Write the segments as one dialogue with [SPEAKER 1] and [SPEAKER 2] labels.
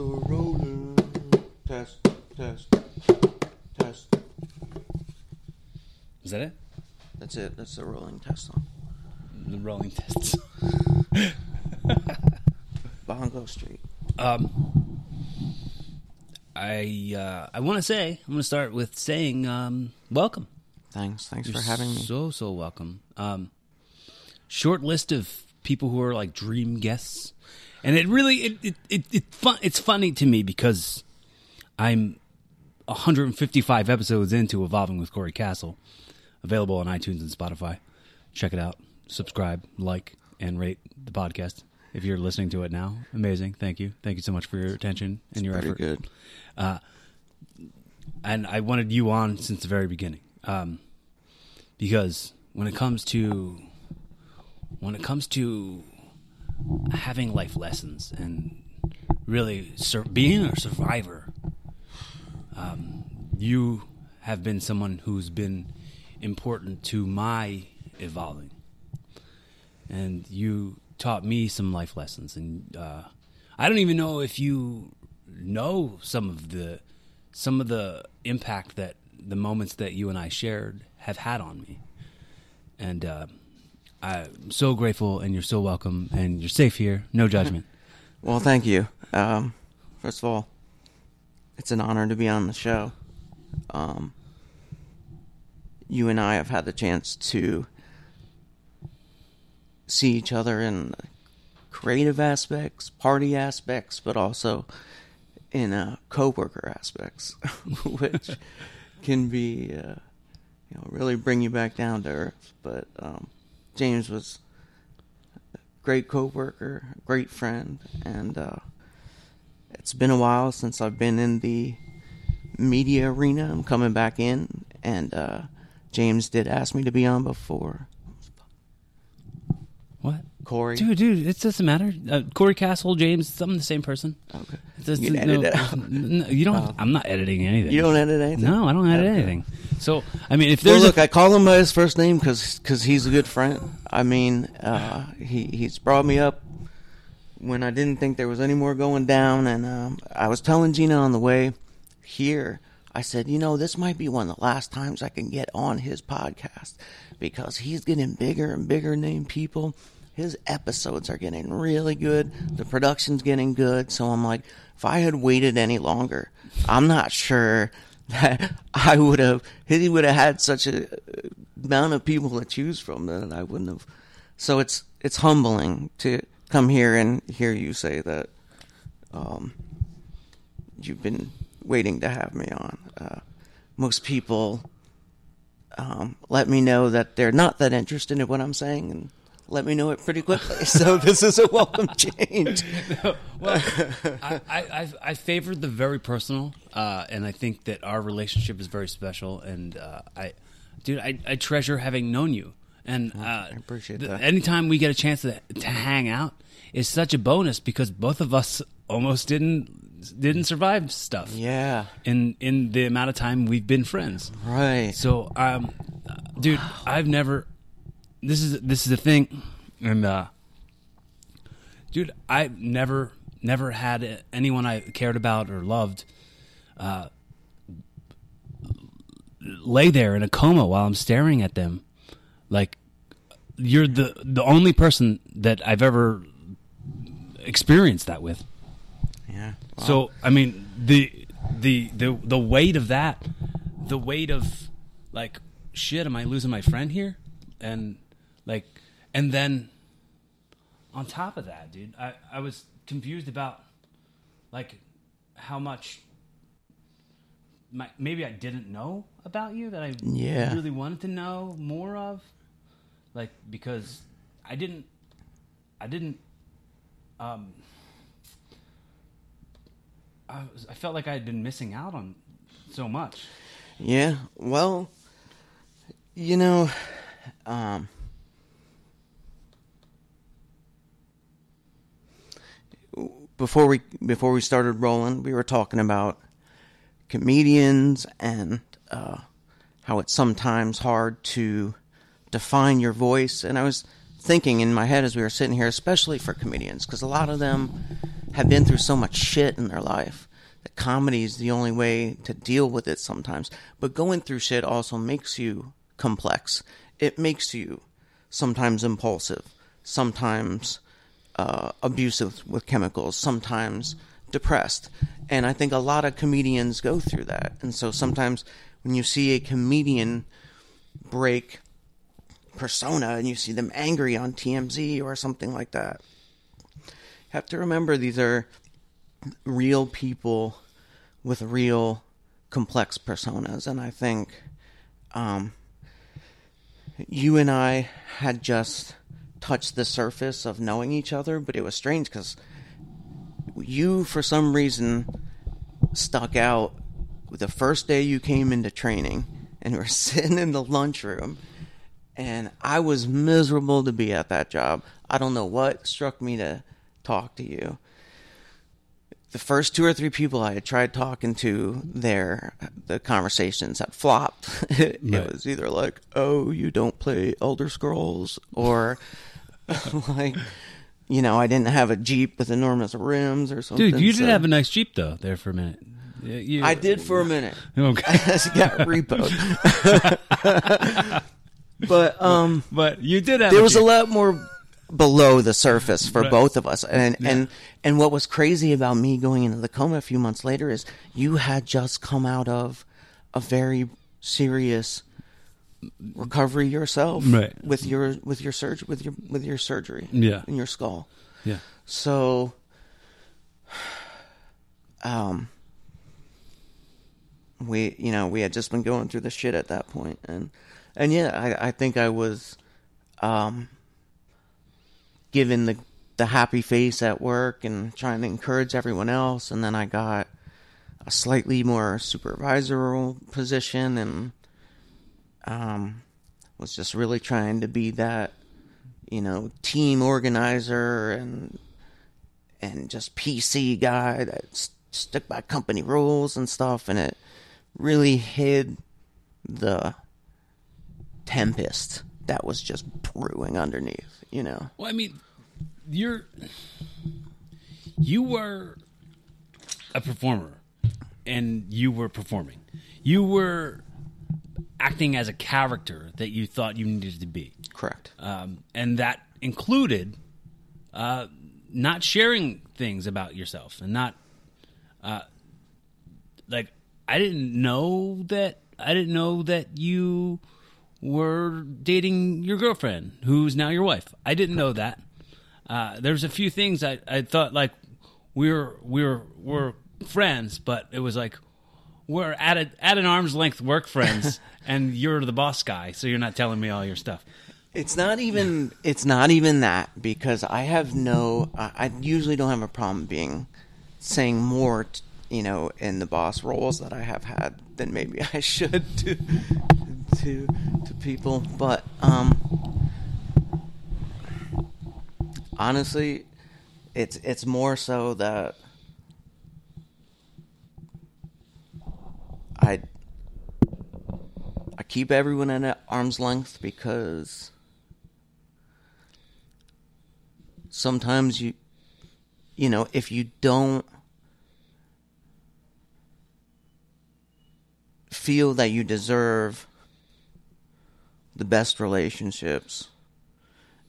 [SPEAKER 1] the rolling. Test, test, test.
[SPEAKER 2] Is that it?
[SPEAKER 1] That's it. That's the rolling test song.
[SPEAKER 2] The rolling tests.
[SPEAKER 1] Bongo Street.
[SPEAKER 2] Um, I uh, I want to say I'm going to start with saying um, welcome.
[SPEAKER 1] Thanks. Thanks
[SPEAKER 2] You're
[SPEAKER 1] for having me.
[SPEAKER 2] So so welcome. Um, short list of people who are like dream guests, and it really it it, it, it fun. It's funny to me because I'm 155 episodes into Evolving with Corey Castle, available on iTunes and Spotify. Check it out. Subscribe, like, and rate the podcast. If you're listening to it now, amazing. Thank you. Thank you so much for your attention and your
[SPEAKER 1] Pretty
[SPEAKER 2] effort
[SPEAKER 1] good.
[SPEAKER 2] and I wanted you on since the very beginning, um, because when it comes to when it comes to having life lessons and really sur- being a survivor, um, you have been someone who's been important to my evolving, and you taught me some life lessons. And uh, I don't even know if you know some of the some of the impact that the moments that you and I shared have had on me. And uh, I'm so grateful, and you're so welcome, and you're safe here. No judgment.
[SPEAKER 1] Well, thank you. Um, first of all, it's an honor to be on the show. Um, you and I have had the chance to see each other in creative aspects, party aspects, but also in uh, co-worker aspects, which can be, uh, you know, really bring you back down to earth. But um, James was a great co-worker, a great friend, and uh, it's been a while since I've been in the media arena. I'm coming back in, and uh, James did ask me to be on before.
[SPEAKER 2] What?
[SPEAKER 1] Corey,
[SPEAKER 2] Dude, dude, it doesn't matter. Uh, Corey Castle, James, I'm the same person.
[SPEAKER 1] okay.
[SPEAKER 2] Doesn't-
[SPEAKER 1] You edit
[SPEAKER 2] no,
[SPEAKER 1] it out.
[SPEAKER 2] no, you don't. I'm not editing anything.
[SPEAKER 1] You don't edit anything.
[SPEAKER 2] No, I don't edit
[SPEAKER 1] Okay.
[SPEAKER 2] anything. So, I mean, if
[SPEAKER 1] Well,
[SPEAKER 2] there's
[SPEAKER 1] look,
[SPEAKER 2] a,
[SPEAKER 1] I call him by his first name because he's a good friend. I mean, uh, he he's brought me up when I didn't think there was any more going down, and um, I was telling Gina on the way here. I said, you know, this might be one of the last times I can get on his podcast because he's getting bigger and bigger name people. His episodes are getting really good. The production's getting good. So I'm like, if I had waited any longer, I'm not sure that I would have. He would have had such a amount of people to choose from that I wouldn't have. So it's it's humbling to come here and hear you say that um, you've been waiting to have me on. Uh, most people um, let me know that they're not that interested in what I'm saying and let me know it pretty quickly. so this is a welcome change.
[SPEAKER 2] well, I, I, I, favored the very personal, uh, and I think that our relationship is very special. And uh, I, dude, I, I treasure having known you. And uh,
[SPEAKER 1] I appreciate that.
[SPEAKER 2] Anytime we get a chance to to hang out, is such a bonus because both of us almost didn't didn't survive stuff.
[SPEAKER 1] Yeah,
[SPEAKER 2] In in the amount of time we've been friends.
[SPEAKER 1] right.
[SPEAKER 2] So, um, dude, I've never. This is this is the thing, and uh, dude, I've never never had anyone I cared about or loved uh, lay there in a coma while I'm staring at them. Like you're the the only person that I've ever experienced that with.
[SPEAKER 1] yeah. Wow.
[SPEAKER 2] So I mean the the the the weight of that, the weight of like shit. Am I losing my friend here? And like, and then on top of that, dude, I I was confused about like how much. My, maybe I didn't know about you that I
[SPEAKER 1] Yeah.
[SPEAKER 2] really wanted to know more of, like because I didn't, I didn't, um, I, was, I felt like I had been missing out on so much.
[SPEAKER 1] Yeah, well, you know, um, before we before we started rolling, we were talking about comedians and uh, how it's sometimes hard to define your voice. And I was thinking in my head as we were sitting here, especially for comedians, because a lot of them have been through so much shit in their life that comedy is the only way to deal with it sometimes. But going through shit also makes you complex. It makes you sometimes impulsive, sometimes uh, abusive with chemicals, sometimes depressed. And I think a lot of comedians go through that. And so sometimes when you see a comedian break persona and you see them angry on TMZ or something like that, you have to remember these are real people with real complex personas. And I think um, you and I had just touched the surface of knowing each other, but it was strange because you, for some reason, stuck out the first day you came into training and we were sitting in the lunchroom and I was miserable to be at that job. I don't know what struck me to talk to you. The first two or three people I had tried talking to there, the conversations had flopped. it
[SPEAKER 2] Right.
[SPEAKER 1] was either like, oh, you don't play Elder Scrolls, or like, you know, I didn't have a Jeep with enormous rims or something.
[SPEAKER 2] Dude, you did
[SPEAKER 1] so-
[SPEAKER 2] have a nice Jeep though there for a minute. Yeah, you-
[SPEAKER 1] I did for a minute.
[SPEAKER 2] Okay.
[SPEAKER 1] it got repoed. but um,
[SPEAKER 2] but you did have
[SPEAKER 1] there
[SPEAKER 2] a
[SPEAKER 1] was a lot more below the surface for
[SPEAKER 2] Right.
[SPEAKER 1] both of us, and and and what was crazy about me going into the coma a few months later is you had just come out of a very serious recovery yourself,
[SPEAKER 2] Right.
[SPEAKER 1] With your with your surgery with your with your surgery,
[SPEAKER 2] Yeah.
[SPEAKER 1] in your skull.
[SPEAKER 2] Yeah.
[SPEAKER 1] So, um, we, you know, we had just been going through the shit at that point, and and yeah, I, I think I was, um, given the the happy face at work and trying to encourage everyone else, and then I got a slightly more supervisory position, and um, was just really trying to be that, you know, team organizer and and just PC guy that s- stuck by company rules and stuff, and it really hid the tempest that was just brewing underneath, you know.
[SPEAKER 2] Well, I mean, you're you were a performer, and you were performing. You were acting as a character that you thought you needed to be,
[SPEAKER 1] Correct.
[SPEAKER 2] um, and that included uh, not sharing things about yourself and not uh, like I didn't know that I didn't know that you were dating your girlfriend, who's now your wife. I didn't know that. Uh, there's a few things I, I thought like we were we're we're friends, but it was like we're at a at an arm's length work friends, and you're the boss guy, so you're not telling me all your stuff.
[SPEAKER 1] It's not even it's not even that because I have no I, I usually don't have a problem being saying more t- you know in the boss roles that I have had than maybe I should to to to people but um honestly it's it's more so that I I keep everyone at arm's length because sometimes you you know if you don't feel that you deserve the best relationships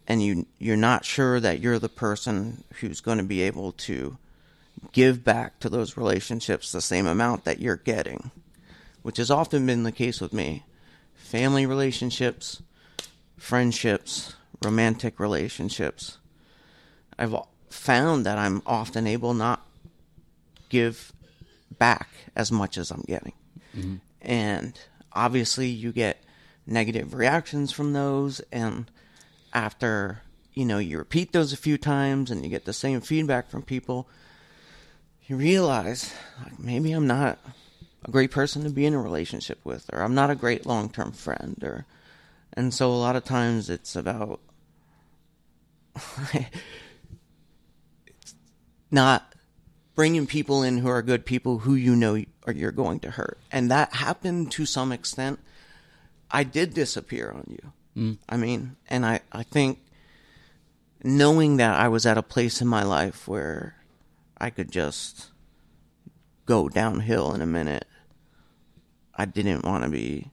[SPEAKER 1] and you you're not sure that you're the person who's going to be able to give back to those relationships the same amount that you're getting which has often been the case with me. Family relationships friendships romantic relationships. I've found that i'm often able not give back as much as i'm getting. Mm-hmm. And obviously you get negative reactions from those and after you know you repeat those a few times and you get the same feedback from people you realize like, maybe i'm not a great person to be in a relationship with or i'm not a great long-term friend or and so a lot of times it's about it's not bringing people in who are good people who you know are you're going to hurt. And that happened to some extent. I did disappear on you. Mm. I mean and i i think knowing that i was at a place in my life where I could just go downhill in a minute. I didn't want to be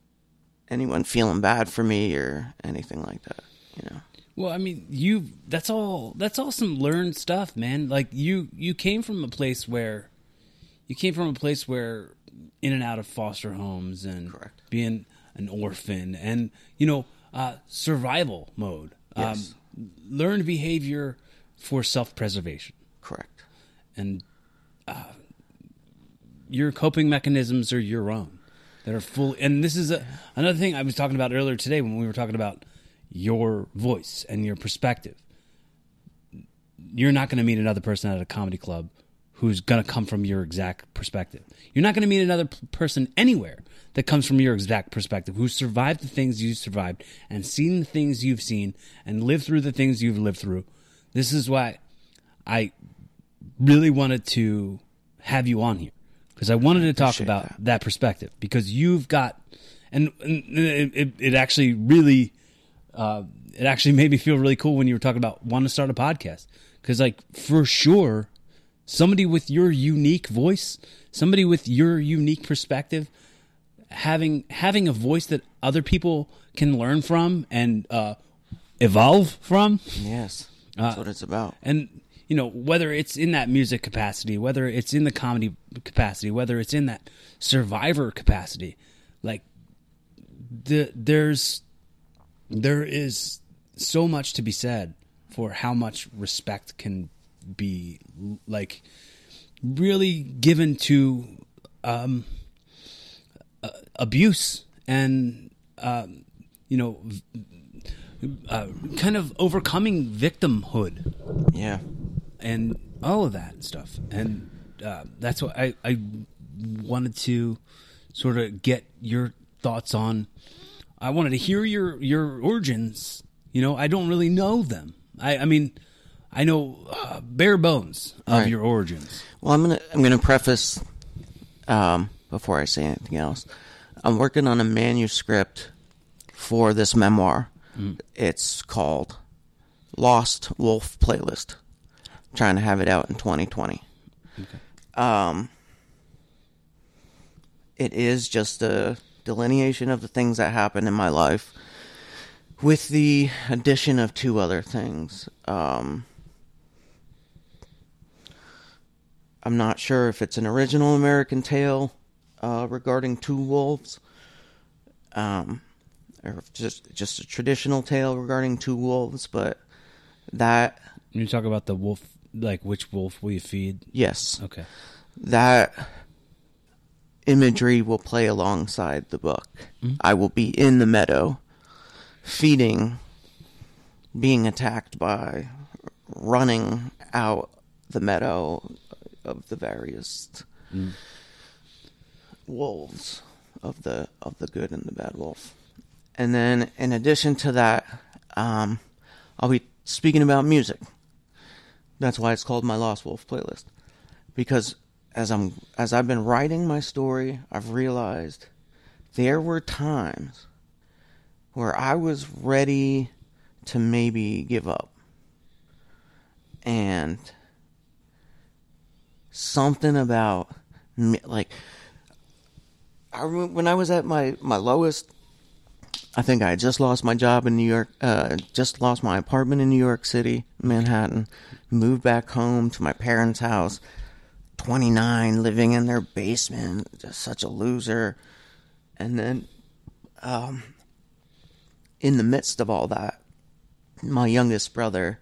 [SPEAKER 1] anyone feeling bad for me or anything like that, you know.
[SPEAKER 2] Well, I mean, you that's all that's all some learned stuff, man. Like you you came from a place where you came from a place where in and out of foster homes and
[SPEAKER 1] Correct.
[SPEAKER 2] being an orphan and you know uh, survival mode,
[SPEAKER 1] Yes.
[SPEAKER 2] um, learned behavior for self preservation,
[SPEAKER 1] Correct.
[SPEAKER 2] and uh, your coping mechanisms are your own that are full. And this is a, another thing I was talking about earlier today when we were talking about your voice and your perspective. You're not going to meet another person at a comedy club who's going to come from your exact perspective. You're not going to meet another p- person anywhere that comes from your exact perspective, who's survived the things you survived and seen the things you've seen and lived through the things you've lived through. This is why I really wanted to have you on here because I wanted to talk about
[SPEAKER 1] that.
[SPEAKER 2] that. perspective because you've got and, and it, it, actually really uh, it actually made me feel really cool when you were talking about wanting to start a podcast because like for sure somebody with your unique voice somebody with your unique perspective having having a voice that other people can learn from and uh, evolve from
[SPEAKER 1] Yes.
[SPEAKER 2] Uh,
[SPEAKER 1] That's what it's about.
[SPEAKER 2] and you know whether it's in that music capacity whether it's in the comedy capacity whether it's in that survivor capacity like the there's there is so much to be said for how much respect can be like really given to um uh, abuse and um you know v- uh, kind of overcoming victimhood
[SPEAKER 1] Yeah.
[SPEAKER 2] And all of that stuff. And uh, that's what I, I wanted to sort of get your thoughts on. I wanted to hear your your origins. You know, I don't really know them. I, I mean, I know uh, bare bones of
[SPEAKER 1] Right.
[SPEAKER 2] your origins.
[SPEAKER 1] Well, I'm gonna I'm gonna preface um, before I say anything else. I'm working on a manuscript for this memoir. It's called Lost Wolf Playlist. Trying to have it out in 2020. Um, it is just a delineation of the things that happened in my life, with the addition of two other things. Um, I'm not sure if it's an original American tale uh, regarding two wolves, um, or just just a traditional tale regarding two wolves. But that,
[SPEAKER 2] You talk about the wolf, like which wolf will you feed?
[SPEAKER 1] yes,
[SPEAKER 2] Okay.
[SPEAKER 1] that imagery will play alongside the book. I will be in the meadow, feeding, being attacked by, running out the meadow of the various wolves of the of the good and the bad wolf. And then in addition to that, um, I'll be speaking about music. That's why it's called my Lost Wolf playlist. Because as I'm as I've been writing my story, I've realized there were times where I was ready to maybe give up. And something about me, like I when I was at my my lowest I think I just lost my job in New York, uh, just lost my apartment in New York City, Manhattan, moved back home to my parents' house, 29, living in their basement, just such a loser. And then, um, in the midst of all that, my youngest brother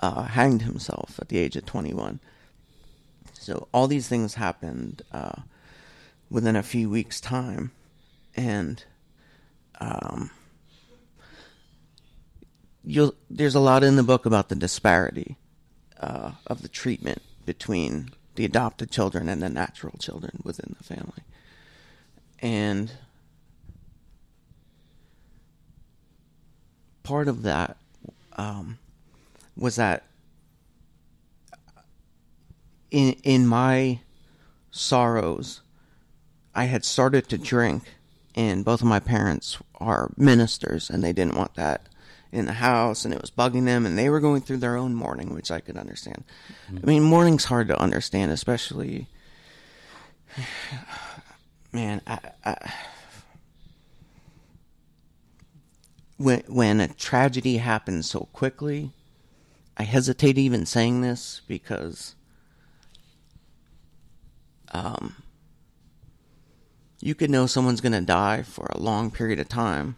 [SPEAKER 1] uh, hanged himself at the age of 21. So all these things happened uh, within a few weeks' time. And um, you'll there's a lot in the book about the disparity uh, of the treatment between the adopted children and the natural children within the family, and part of that um, was that in in my sorrows, I had started to drink, and both of my parents are ministers, and they didn't want that in the house and it was bugging them and they were going through their own mourning, which I could understand. I mean, mourning's hard to understand, especially man, I, I, when when a tragedy happens so quickly, I hesitate even saying this because um you could know someone's going to die for a long period of time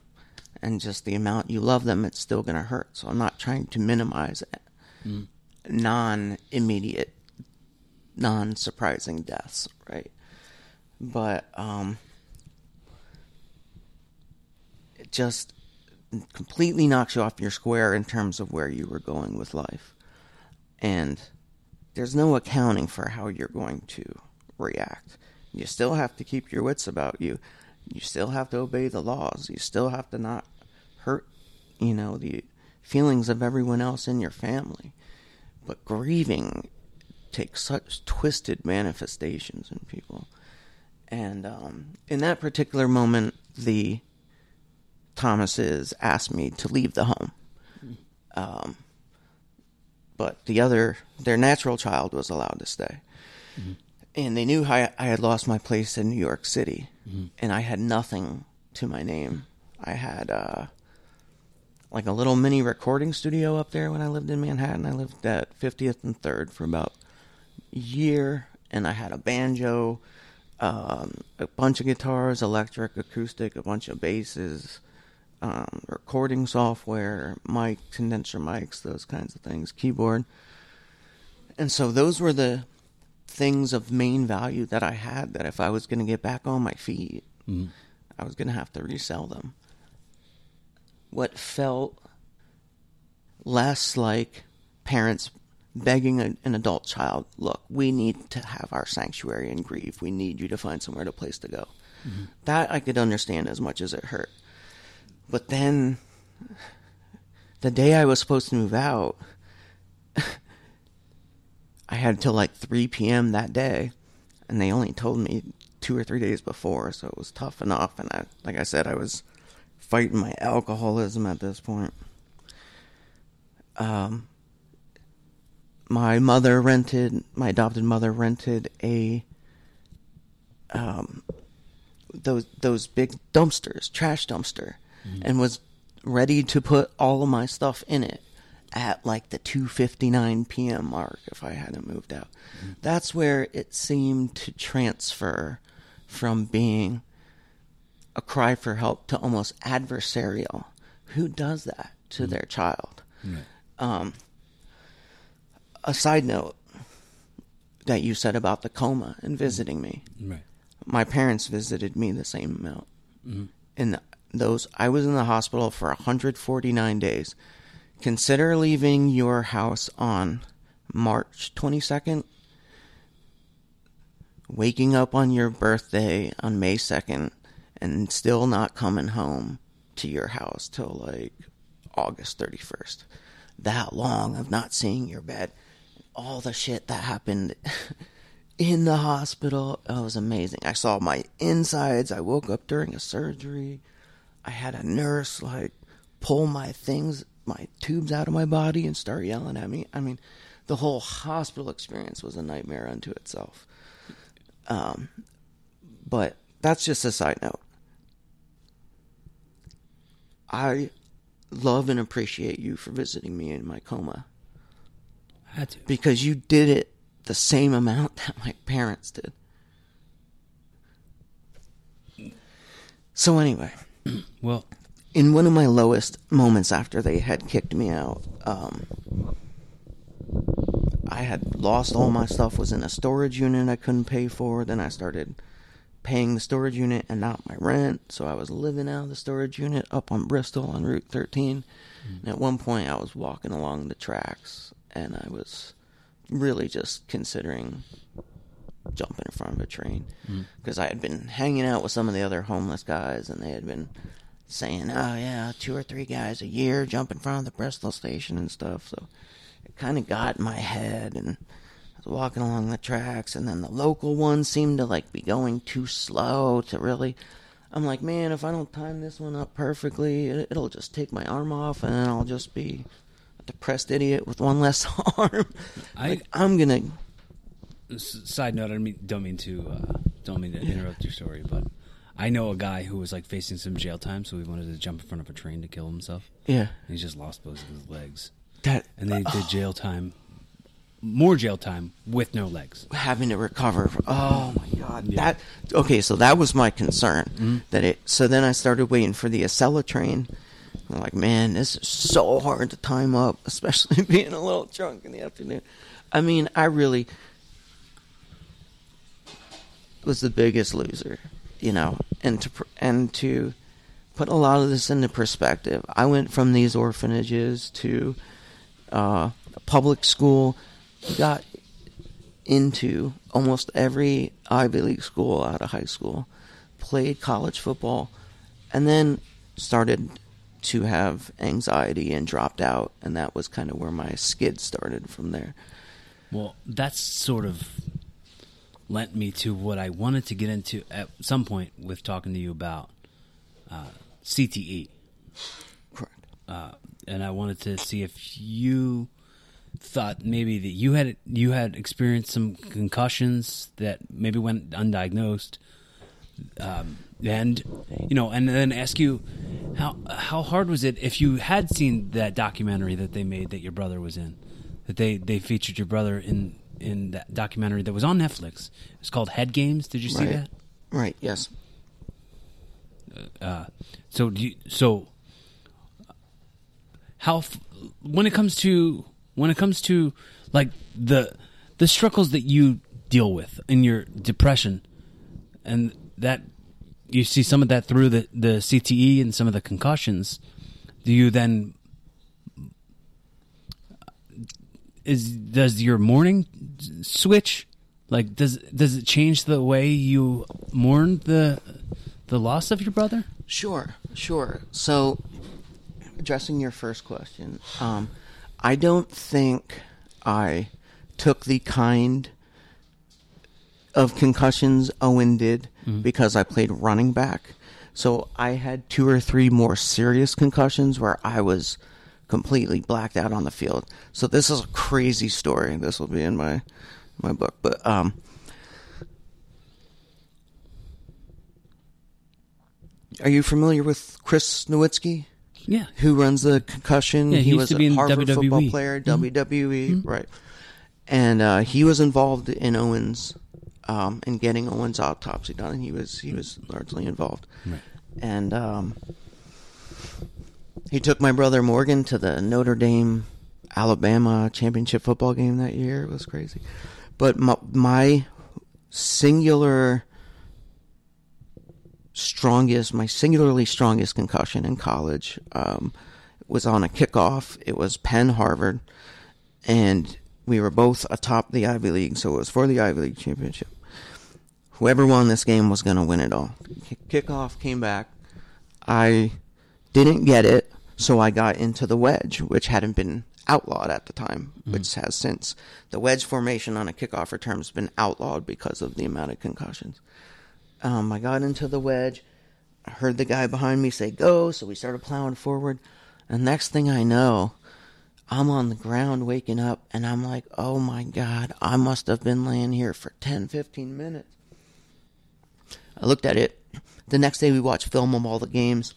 [SPEAKER 1] and just the amount you love them it's still going to hurt. So I'm not trying to minimize it.
[SPEAKER 2] Mm.
[SPEAKER 1] non-immediate non-surprising deaths, right? But um it just completely knocks you off your square in terms of where you were going with life. And there's no accounting for how you're going to react. You still have to keep your wits about you. You still have to obey the laws. You still have to not hurt, you know, the feelings of everyone else in your family. But grieving takes such twisted manifestations in people. And um, in that particular moment, the Thomases asked me to leave the home. Um, but the other, their natural child was allowed to stay. And they knew I, I had lost my place in New York City, and I had nothing to my name. I had uh, like a little mini recording studio up there when I lived in Manhattan. I lived at 50th and 3rd for about a year, and I had a banjo, um, a bunch of guitars, electric, acoustic, a bunch of basses, um, recording software, mic, condenser mics, those kinds of things, keyboard. And so those were the things of main value that I had that if I was going to get back on my feet,
[SPEAKER 2] Mhm.
[SPEAKER 1] I was going to have to resell them. What felt less like parents begging a, an adult child, look, we need to have our sanctuary and grieve. We need you to find somewhere to place to go. That I could understand as much as it hurt. But then the day I was supposed to move out, I had until like 3 p.m. that day, and they only told me two or three days before, so it was tough enough. And I, like I said, I was fighting my alcoholism at this point. Um, my mother rented, my adopted mother rented a, um, those those big dumpsters, trash dumpster, and was ready to put all of my stuff in it at like the 2:59 p.m. mark if I hadn't moved out. That's where it seemed to transfer from being a cry for help to almost adversarial. Who does that to their child?
[SPEAKER 2] Right.
[SPEAKER 1] Um, a side note that you said about the coma and visiting me.
[SPEAKER 2] Right.
[SPEAKER 1] My parents visited me the same amount. In those, I was in the hospital for 149 days. Consider leaving your house on March 22nd, waking up on your birthday on May 2nd, and still not coming home to your house till like August 31st. That long of not seeing your bed. All the shit that happened in the hospital. It was amazing. I saw my insides. I woke up during a surgery. I had a nurse like pull my things, my tubes out of my body and start yelling at me. I mean, the whole hospital experience was a nightmare unto itself. Um, but that's just a side note. I love and appreciate you for visiting me in my coma
[SPEAKER 2] I had to.
[SPEAKER 1] because you did it the same amount that my parents did. So anyway,
[SPEAKER 2] Well,
[SPEAKER 1] in one of my lowest moments after they had kicked me out, um, I had lost all my stuff. Was in a storage unit I couldn't pay for. Then I started paying the storage unit and not my rent. So I was living out of the storage unit up on Bristol on Route 13. And at one point, I was walking along the tracks, and I was really just considering jumping in front of a train because I had been hanging out with some of the other homeless guys, and they had been saying, "Oh yeah, two or three guys a year jump in front of the Bristol station and stuff." So it kind of got in my head, and I was walking along the tracks, and then the local ones seemed to like be going too slow to really. I'm like, man, if I don't time this one up perfectly, it, it'll just take my arm off, and I'll just be a depressed idiot with one less arm.
[SPEAKER 2] I-
[SPEAKER 1] like, I'm gonna.
[SPEAKER 2] S- Side note: I don't mean, don't mean to uh, don't mean to interrupt your story, but I know a guy who was like facing some jail time, so he wanted to jump in front of a train to kill himself.
[SPEAKER 1] Yeah,
[SPEAKER 2] And he just lost both of his legs,
[SPEAKER 1] that
[SPEAKER 2] and they did jail time, more jail time with no legs.
[SPEAKER 1] having to recover. From, oh my god,
[SPEAKER 2] Yeah.
[SPEAKER 1] that okay. So that was my concern. Mm-hmm. That it. So then I started waiting for the Acela train. I'm like, man, this is so hard to time up, especially being a little drunk in the afternoon. I mean, I really was the biggest loser, you know, and to and to put a lot of this into perspective. I went from these orphanages to uh, public school, got into almost every Ivy League school out of high school, played college football, and then started to have anxiety and dropped out, and that was kind of where my skid started from there.
[SPEAKER 2] Well, that's sort of lent me to what I wanted to get into at some point with talking to you about uh, CTE.
[SPEAKER 1] Correct.
[SPEAKER 2] uh, and I wanted to see if you thought maybe that you had you had experienced some concussions that maybe went undiagnosed, um, and you know, and then ask you how how hard was it if you had seen that documentary that they made that your brother was in, that they they featured your brother in in that documentary that was on Netflix. It's called Head Games. Did you see
[SPEAKER 1] Right.
[SPEAKER 2] that?
[SPEAKER 1] Right. Yes.
[SPEAKER 2] Uh, so do you, so how f- when it comes to when it comes to like the the struggles that you deal with in your depression and that you see some of that through the the CTE and some of the concussions do you then is does your mourning switch like does does it change the way you mourn the the loss of your brother
[SPEAKER 1] Sure, sure. So, addressing your first question, um, I don't think I took the kind of concussions Owen did because I played running back. So I had two or three more serious concussions where I was completely blacked out on the field. So this is a crazy story. This will be in my my book, but um, Are you familiar with Chris Nowinski,
[SPEAKER 2] yeah
[SPEAKER 1] who runs the concussion?
[SPEAKER 2] Yeah, he used
[SPEAKER 1] was a Harvard
[SPEAKER 2] WWE.
[SPEAKER 1] football player, WWE, right? And uh, he was involved in Owens, um, in getting Owens' autopsy done. And he was he was largely involved,
[SPEAKER 2] Right.
[SPEAKER 1] and um, he took my brother Morgan to the Notre Dame Alabama championship football game that year. It was crazy, but my, my singular strongest, my singularly strongest concussion in college um, was on a kickoff. It was Penn Harvard, and we were both atop the Ivy League, so it was for the Ivy League championship. Whoever won this game was going to win it all. Kick- Kickoff came back. I didn't get it, so I got into the wedge, which hadn't been outlawed at the time, which has since. The wedge formation on a kickoff return has been outlawed because of the amount of concussions. Um, I got into the wedge. I heard the guy behind me say go, so we started plowing forward. And next thing I know, I'm on the ground waking up, and I'm like, oh my God, I must have been laying here for 10, 15 minutes. I looked at it. The next day, we watched film of all the games,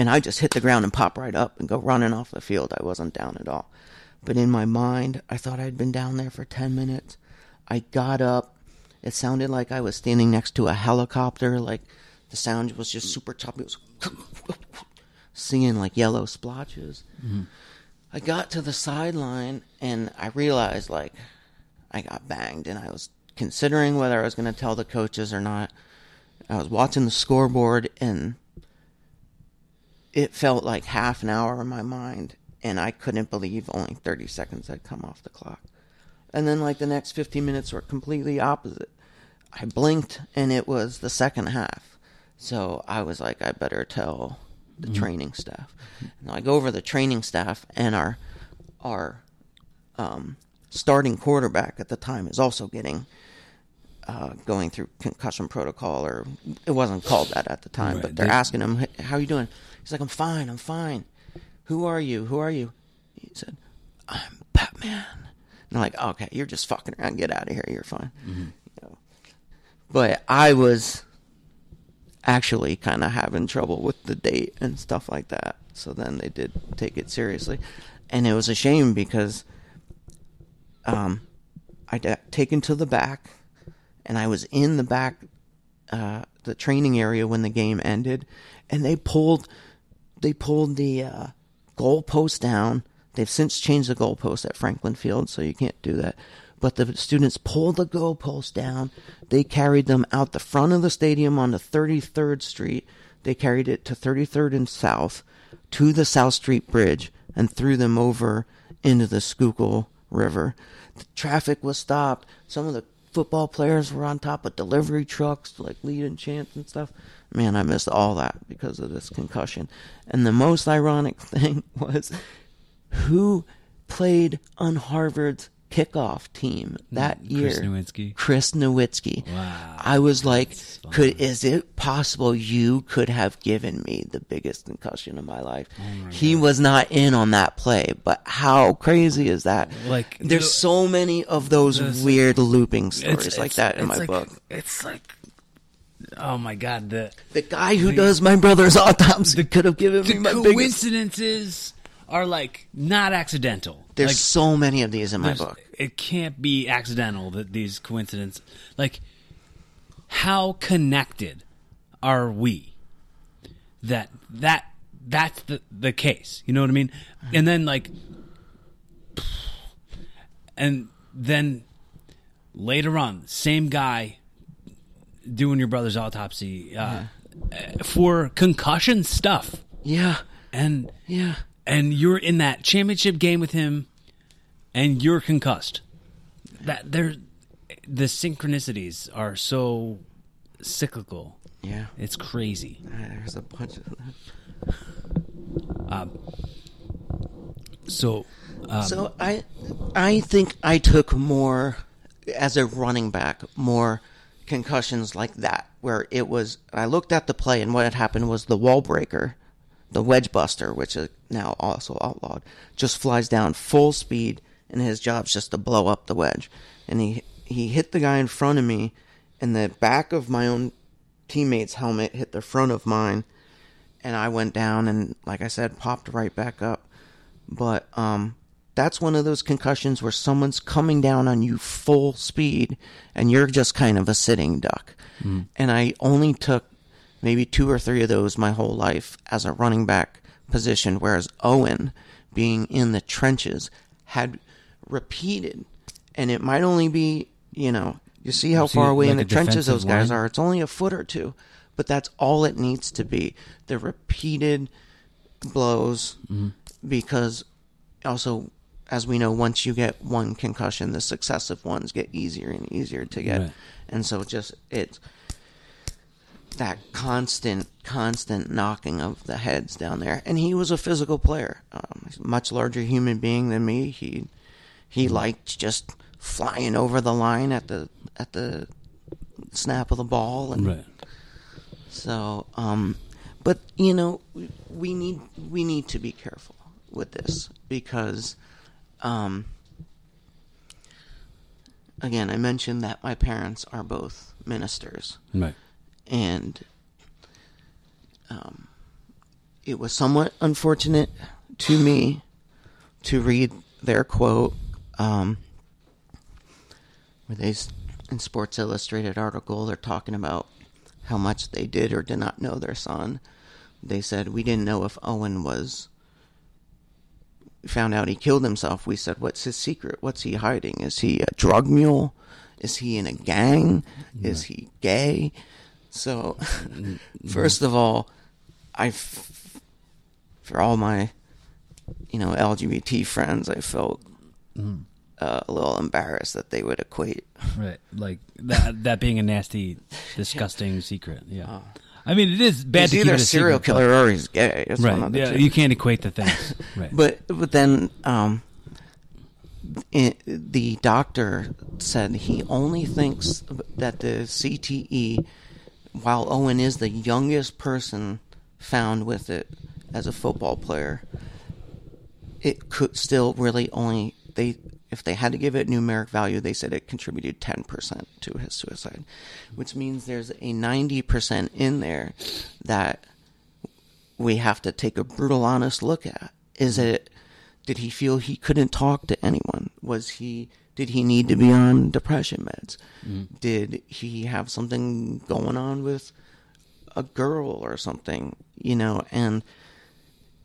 [SPEAKER 1] and I just hit the ground and pop right up and go running off the field. I wasn't down at all. But in my mind, I thought I'd been down there for 10 minutes. I got up. It sounded like I was standing next to a helicopter. Like the sound was just super choppy. It was singing like yellow splotches. Mm-hmm. I got to the sideline and I realized like I got banged and I was considering whether I was going to tell the coaches or not. I was watching the scoreboard and it felt like half an hour in my mind and I couldn't believe only 30 seconds had come off the clock. And then like the next 15 minutes were completely opposite. I blinked and it was the second half. So I was like I better tell the training staff. And I go over the training staff and our our um, starting quarterback at the time is also getting uh, going through concussion protocol, or it wasn't called that at the time,
[SPEAKER 2] Right.
[SPEAKER 1] but they're
[SPEAKER 2] They-
[SPEAKER 1] asking him, "Hey, "How you doing?" He's like, "I'm fine. I'm fine." Who are you? Who are you? He said, "I'm Batman." And they're like, "Okay, you're just fucking around. Get out of here. You're fine."
[SPEAKER 2] Mm-hmm.
[SPEAKER 1] You know. But I was actually kind of having trouble with the date and stuff like that. So then they did take it seriously, and it was a shame because um, I got taken to the back, and I was in the back, uh, the training area when the game ended, and they pulled, they pulled the uh, goalpost down. They've since changed the goalpost at Franklin Field, so you can't do that. But the students pulled the goalpost down. They carried them out the front of the stadium on the 33rd Street. They carried it to 33rd and South to the South Street Bridge and threw them over into the Schuylkill River. The traffic was stopped. Some of the football players were on top of delivery trucks, like lead and chants and stuff. Man, I missed all that because of this concussion. And the most ironic thing was who played on Harvard's kickoff team that mm, year?
[SPEAKER 2] Chris Nowinski.
[SPEAKER 1] Chris Nowinski.
[SPEAKER 2] Wow.
[SPEAKER 1] I was like, could is it possible you could have given me the biggest concussion of my life?
[SPEAKER 2] Oh
[SPEAKER 1] he was not in on that play, but how crazy is that?
[SPEAKER 2] Like,
[SPEAKER 1] there's
[SPEAKER 2] the-
[SPEAKER 1] so many of those
[SPEAKER 2] Those-
[SPEAKER 1] weird looping
[SPEAKER 2] It's-
[SPEAKER 1] stories like
[SPEAKER 2] it's-
[SPEAKER 1] that in my
[SPEAKER 2] like-
[SPEAKER 1] book.
[SPEAKER 2] It's like, oh my god, the
[SPEAKER 1] The guy who does my brother's autopsy could have given me
[SPEAKER 2] the
[SPEAKER 1] my biggest.
[SPEAKER 2] coincidences are like not accidental.
[SPEAKER 1] There's
[SPEAKER 2] like,
[SPEAKER 1] so many of these in my book.
[SPEAKER 2] It can't be accidental that these coincidences, like, how connected are we? That that that's the the case. You know what I mean? And then like, and then later on, same guy doing your brother's autopsy uh, uh, for concussion stuff,
[SPEAKER 1] Yeah,
[SPEAKER 2] and
[SPEAKER 1] yeah.
[SPEAKER 2] and you're in that championship game with him, and you're concussed. That there, the synchronicities are so cyclical.
[SPEAKER 1] Yeah,
[SPEAKER 2] It's crazy.
[SPEAKER 1] there's a bunch of that.
[SPEAKER 2] Um, So, um,
[SPEAKER 1] So I, I think I took more as a running back, more concussions like that, where it was. I looked at the play, and what had happened was the wall breaker, the wedge buster, which is now also outlawed, just flies down full speed, and his job's just to blow up the wedge. And he he hit the guy in front of me, and the back of my own teammate's helmet hit the front of mine, and I went down, and like I said, popped right back up but um that's one of those concussions where someone's coming down on you full speed and you're just kind of a sitting duck. Mm. And I only took maybe two or three of those my whole life as a running back position, whereas Owen, being in the trenches, had repeated. And it might only be, you know, you see how
[SPEAKER 2] See,
[SPEAKER 1] far away in the trenches those guys
[SPEAKER 2] line?
[SPEAKER 1] are. It's only a foot or two, but that's all it needs to be. The repeated blows mm-hmm. because also as we know once you get one concussion the successive ones get easier and easier to get
[SPEAKER 2] Right.
[SPEAKER 1] and so just it's that constant constant knocking of the heads down there and he was a physical player um, a much larger human being than me he he liked just flying over the line at the at the snap of the ball and
[SPEAKER 2] right.
[SPEAKER 1] so, um, but you know, we need we need to be careful with this because, um, again, I mentioned that my parents are both ministers,
[SPEAKER 2] Right.
[SPEAKER 1] and um, it was somewhat unfortunate to me to read their quote, um, where they in Sports Illustrated article they're talking about how much they did or did not know their son. They said we didn't know if Owen was found out he killed himself. We said, "What's his secret? What's he hiding? Is he a drug mule? Is he in a gang? Is he gay?" So, mm-hmm. first of all, I, f- for all my, you know, LGBT friends, I felt mm. uh, a little embarrassed that they would equate.
[SPEAKER 2] Right. Like that that being a nasty, disgusting secret. Yeah. Uh, I mean, it is bad
[SPEAKER 1] He's either
[SPEAKER 2] it
[SPEAKER 1] a serial
[SPEAKER 2] secret,
[SPEAKER 1] killer or he's gay. It's
[SPEAKER 2] Right.
[SPEAKER 1] of the
[SPEAKER 2] Yeah, you can't equate the things. Right.
[SPEAKER 1] But but then um, i the doctor said he only thinks that the CTE, while Owen is the youngest person found with it as a football player, it could still really only they if they had to give it numeric value, they said it contributed 10% to his suicide, which means there's a 90% in there that we have to take a brutal, honest look at. Is it, did he feel he couldn't talk to anyone? Was he, did he need to be on depression meds? Did he have something going on with a girl or something, you know? And,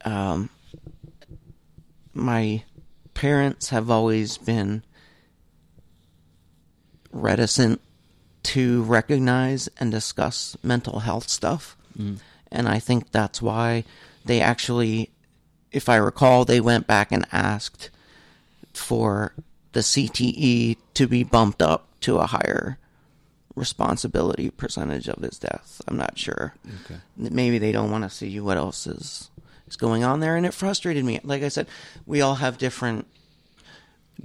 [SPEAKER 1] um, my parents have always been reticent to recognize and discuss mental health stuff. Mm. And I think that's why they actually, if I recall, they went back and asked for the CTE to be bumped up to a higher responsibility percentage of his death. I'm not sure.
[SPEAKER 2] Okay.
[SPEAKER 1] Maybe they don't want to see what else is is going on there, and it frustrated me. Like I said, we all have different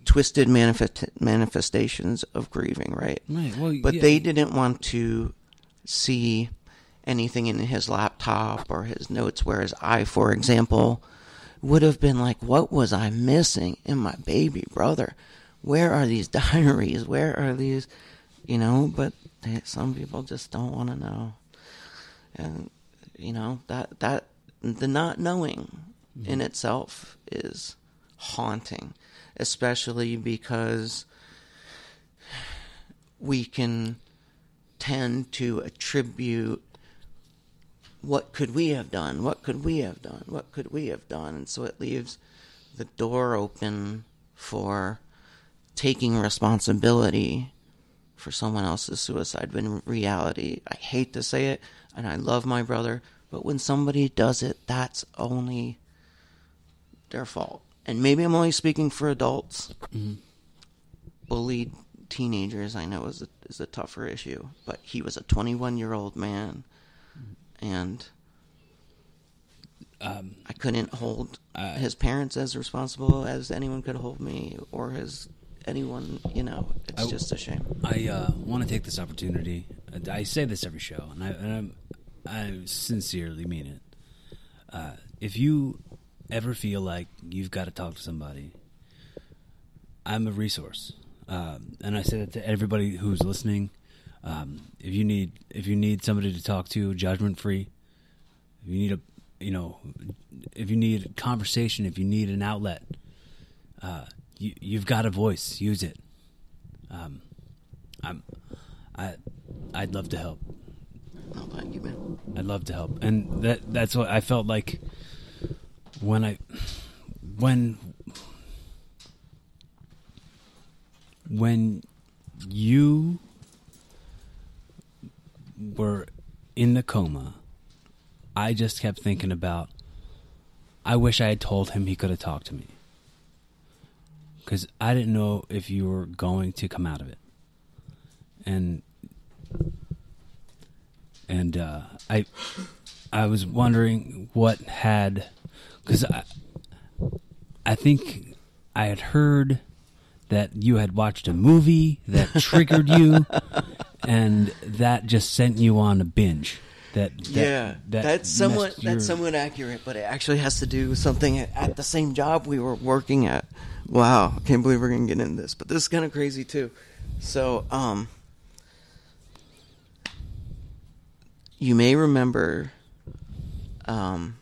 [SPEAKER 1] twisted manifest- manifestations of grieving, right?
[SPEAKER 2] Right. Well,
[SPEAKER 1] But
[SPEAKER 2] yeah.
[SPEAKER 1] they didn't want to see anything in his laptop or his notes, whereas I, for example, would have been like, what was I missing in my baby brother? Where are these diaries? Where are these, you know? But they, some people just don't want to know. And, you know, that, that, the not knowing mm-hmm. in itself is haunting, especially because we can tend to attribute what could we have done? What could we have done? What could we have done? And so it leaves the door open for taking responsibility for someone else's suicide. When in reality, I hate to say it, and I love my brother, but when somebody does it, that's only their fault. And maybe I'm only speaking for adults. Bullied teenagers, I know, is a, is a tougher issue. But he was a 21 year old man, and
[SPEAKER 2] Um,
[SPEAKER 1] I couldn't hold
[SPEAKER 2] Uh,
[SPEAKER 1] his parents as responsible as anyone could hold me or his anyone. You know, it's
[SPEAKER 2] I-
[SPEAKER 1] just a shame.
[SPEAKER 2] I uh, want to take this opportunity. I say this every show, and I, and I'm, I sincerely mean it. Uh, if you ever feel like you've got to talk to somebody, I'm a resource, um, and I say that to everybody who's listening. Um, if you need if you need somebody to talk to, judgment free. If you need a you know, if you need conversation, if you need an outlet, uh, you you've got a voice. Use it. Um, I'm, I, I'd love to help.
[SPEAKER 1] Oh, thank you, man.
[SPEAKER 2] I'd love to help, and that that's what I felt like when I, when, when you were in the coma. I just kept thinking about. I wish I had told him he could have talked to me because I didn't know if you were going to come out of it, and and uh, I I was wondering what had because I I think I had heard that you had watched a movie that triggered you, and that just sent you on a binge. That, that
[SPEAKER 1] yeah,
[SPEAKER 2] that
[SPEAKER 1] that's somewhat
[SPEAKER 2] your-
[SPEAKER 1] that's somewhat accurate, but it actually has to do with something at, the same job we were working at. Wow, I can't believe we're gonna get into this, but this is kind of crazy too. So, um, you may remember, um,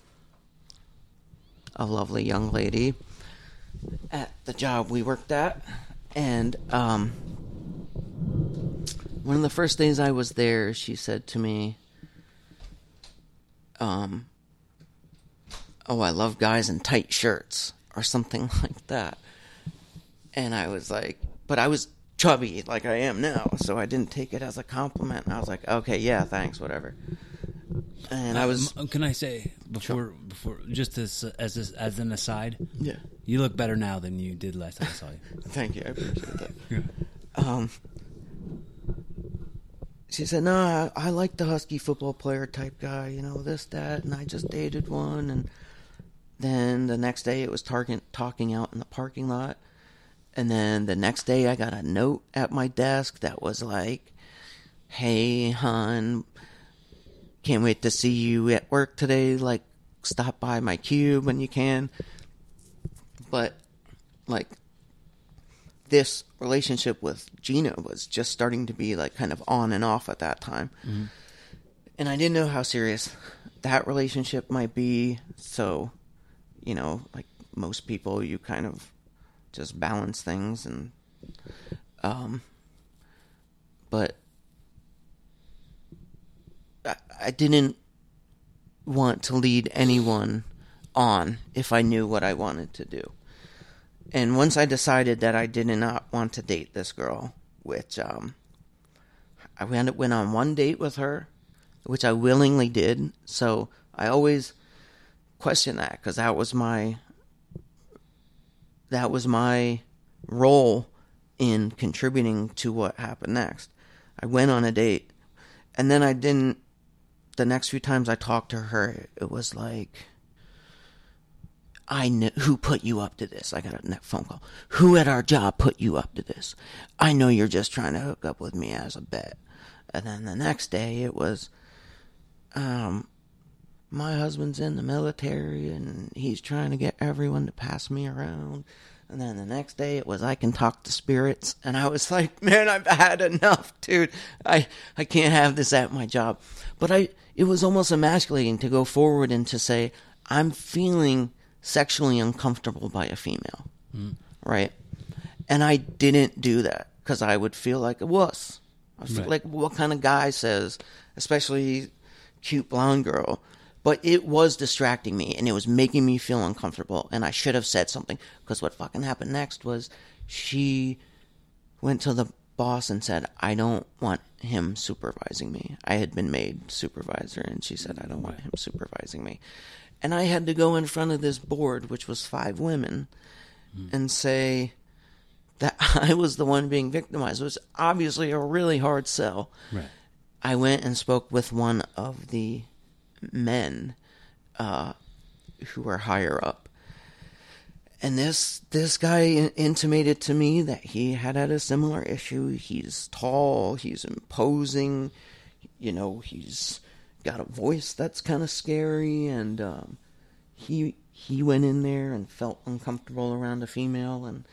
[SPEAKER 1] a lovely young lady at the job we worked at, and um, one of the first days I was there, she said to me um, oh, I love guys in tight shirts or something like that. And I was like, but I was chubby like I am now, so I didn't take it as a compliment. I was like, okay, yeah, thanks, whatever. And I was,
[SPEAKER 2] Um, can I say before before just as as as, an aside,
[SPEAKER 1] yeah,
[SPEAKER 2] you look better now than you did last time I saw you.
[SPEAKER 1] thank you, I appreciate that. Um, she said, "No, I, I like the husky football player type guy. You know this, that, and I just dated one." And then the next day, it was target talking out in the parking lot, And then the next day, I got a note at my desk that was like, "Hey, hon, can't wait to see you at work today. Like, stop by my cube when you can." But like this relationship with Gina was just starting to be like kind of on and off at that time. Mm-hmm. And I didn't know how serious that relationship might be. So, you know, like most people, you kind of just balance things and, um, but I, I didn't want to lead anyone on if I knew what I wanted to do. And once I decided that I did not want to date this girl, which um, I went went on one date with her, which I willingly did. So I always question that because that was my that was my role in contributing to what happened next. I went on a date, and then I didn't. The next few times I talked to her, it was like I know who put you up to this. I got a phone call. Who at our job put you up to this? I know you're just trying to hook up with me as a bet. And then the next day it was, um, my husband's in the military and he's trying to get everyone to pass me around. And then the next day it was I can talk to spirits and I was like, man, I've had enough, dude. I I can't have this at my job. But I it was almost emasculating to go forward and to say I'm feeling sexually uncomfortable by a female. Mm. Right? And I didn't do that cuz I would feel like a wuss. I feel
[SPEAKER 2] Right.
[SPEAKER 1] like what kind of guy says, especially cute blonde girl. But it was distracting me and it was making me feel uncomfortable. And I should have said something because what fucking happened next was she went to the boss and said, I don't want him supervising me. I had been made supervisor and she said, I don't want him supervising me. And I had to go in front of this board, which was five women, hmm. and say that I was the one being victimized. It was obviously a really hard sell.
[SPEAKER 2] Right.
[SPEAKER 1] I went and spoke with one of the men uh, who are higher up, and this this guy in- intimated to me that he had had a similar issue. He's tall, he's imposing, you know, he's got a voice that's kind of scary, and um, he he went in there and felt uncomfortable around a female, and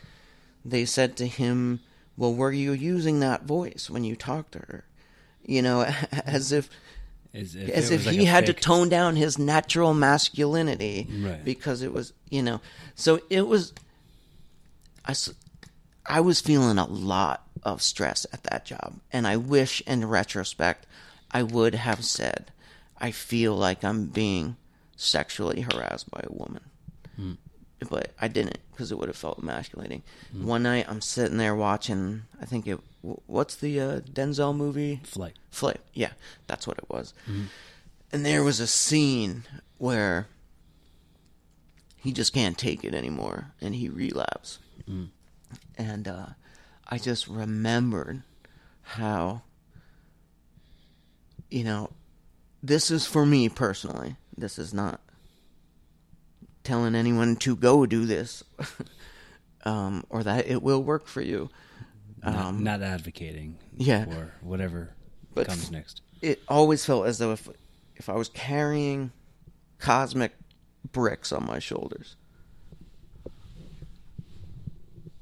[SPEAKER 1] they said to him, "Well, were you using that voice when you talked to her?" You know, as if
[SPEAKER 2] As if,
[SPEAKER 1] as if
[SPEAKER 2] like
[SPEAKER 1] he had to tone down his natural masculinity
[SPEAKER 2] Right.
[SPEAKER 1] because it was, you know, so it was. I, I was feeling a lot of stress at that job, and I wish, in retrospect, I would have said, "I feel like I'm being sexually harassed by a woman." Hmm. but I didn't because it would have felt emasculating. Hmm. One night I'm sitting there watching. I think it. Wh- What's the uh, Denzel movie?
[SPEAKER 2] Flight.
[SPEAKER 1] Flight. Yeah, that's what it was. And there was a scene where he just can't take it anymore, and he relapsed. And uh, I just remembered how, you know, this is for me personally. This is not telling anyone to go do this um, or that it will work for you.
[SPEAKER 2] Not, not advocating.
[SPEAKER 1] Um, yeah.
[SPEAKER 2] For whatever
[SPEAKER 1] But
[SPEAKER 2] comes next.
[SPEAKER 1] It always felt as though if if I was carrying cosmic bricks on my shoulders,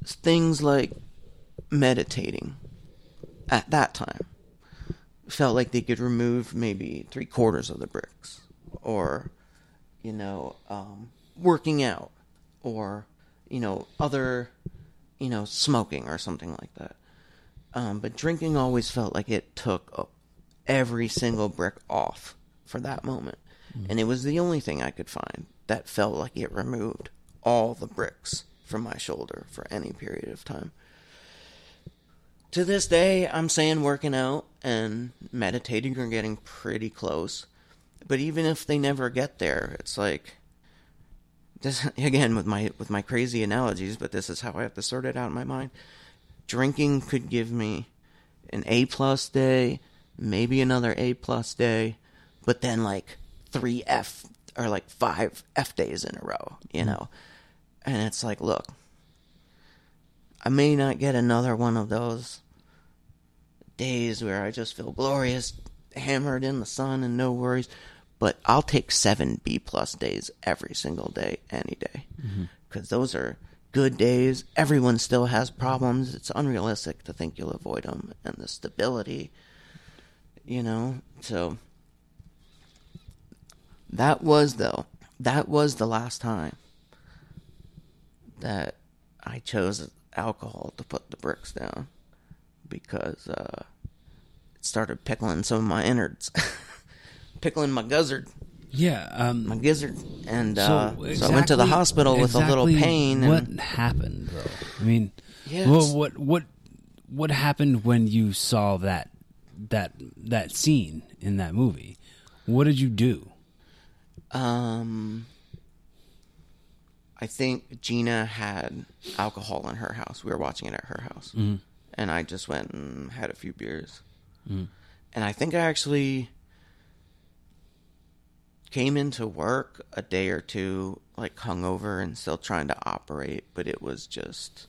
[SPEAKER 1] things like meditating at that time felt like they could remove maybe three quarters of the bricks, or you know, um, working out, or you know, other, you know, smoking or something like that. Um, but drinking always felt like it took every single brick off for that moment, and it was the only thing I could find that felt like it removed all the bricks from my shoulder for any period of time to this day, I'm saying working out and meditating are getting pretty close. But even if they never get there, it's like this again with my with my crazy analogies, but this is how I have to sort it out in my mind. Drinking could give me an A plus day, maybe another A plus day, but then like three F or like five F days in a row, you mm-hmm. know. And it's like, look, I may not get another one of those days where I just feel glorious, hammered in the sun and no worries. But I'll take seven B plus days every single day, any day, because those are good days. Everyone still has problems. It's unrealistic to think you'll avoid them, and the stability, you know. So that was though. That was the last time that I chose alcohol to put the bricks down because uh, it started pickling some of my innards, pickling my gizzard,
[SPEAKER 2] Yeah. Um,
[SPEAKER 1] my gizzard, and
[SPEAKER 2] so,
[SPEAKER 1] uh, so I went to the hospital with a little pain.
[SPEAKER 2] What
[SPEAKER 1] And,
[SPEAKER 2] happened, though? I mean,
[SPEAKER 1] Yeah,
[SPEAKER 2] what, what what what happened when you saw that that that scene in that movie? What did you do?
[SPEAKER 1] um, I think Gina had alcohol in her house. We were watching it at her house,
[SPEAKER 2] Mm-hmm.
[SPEAKER 1] and I just went and had a few beers. And I think I actually came into work a day or two like hungover and still trying to operate, but it was just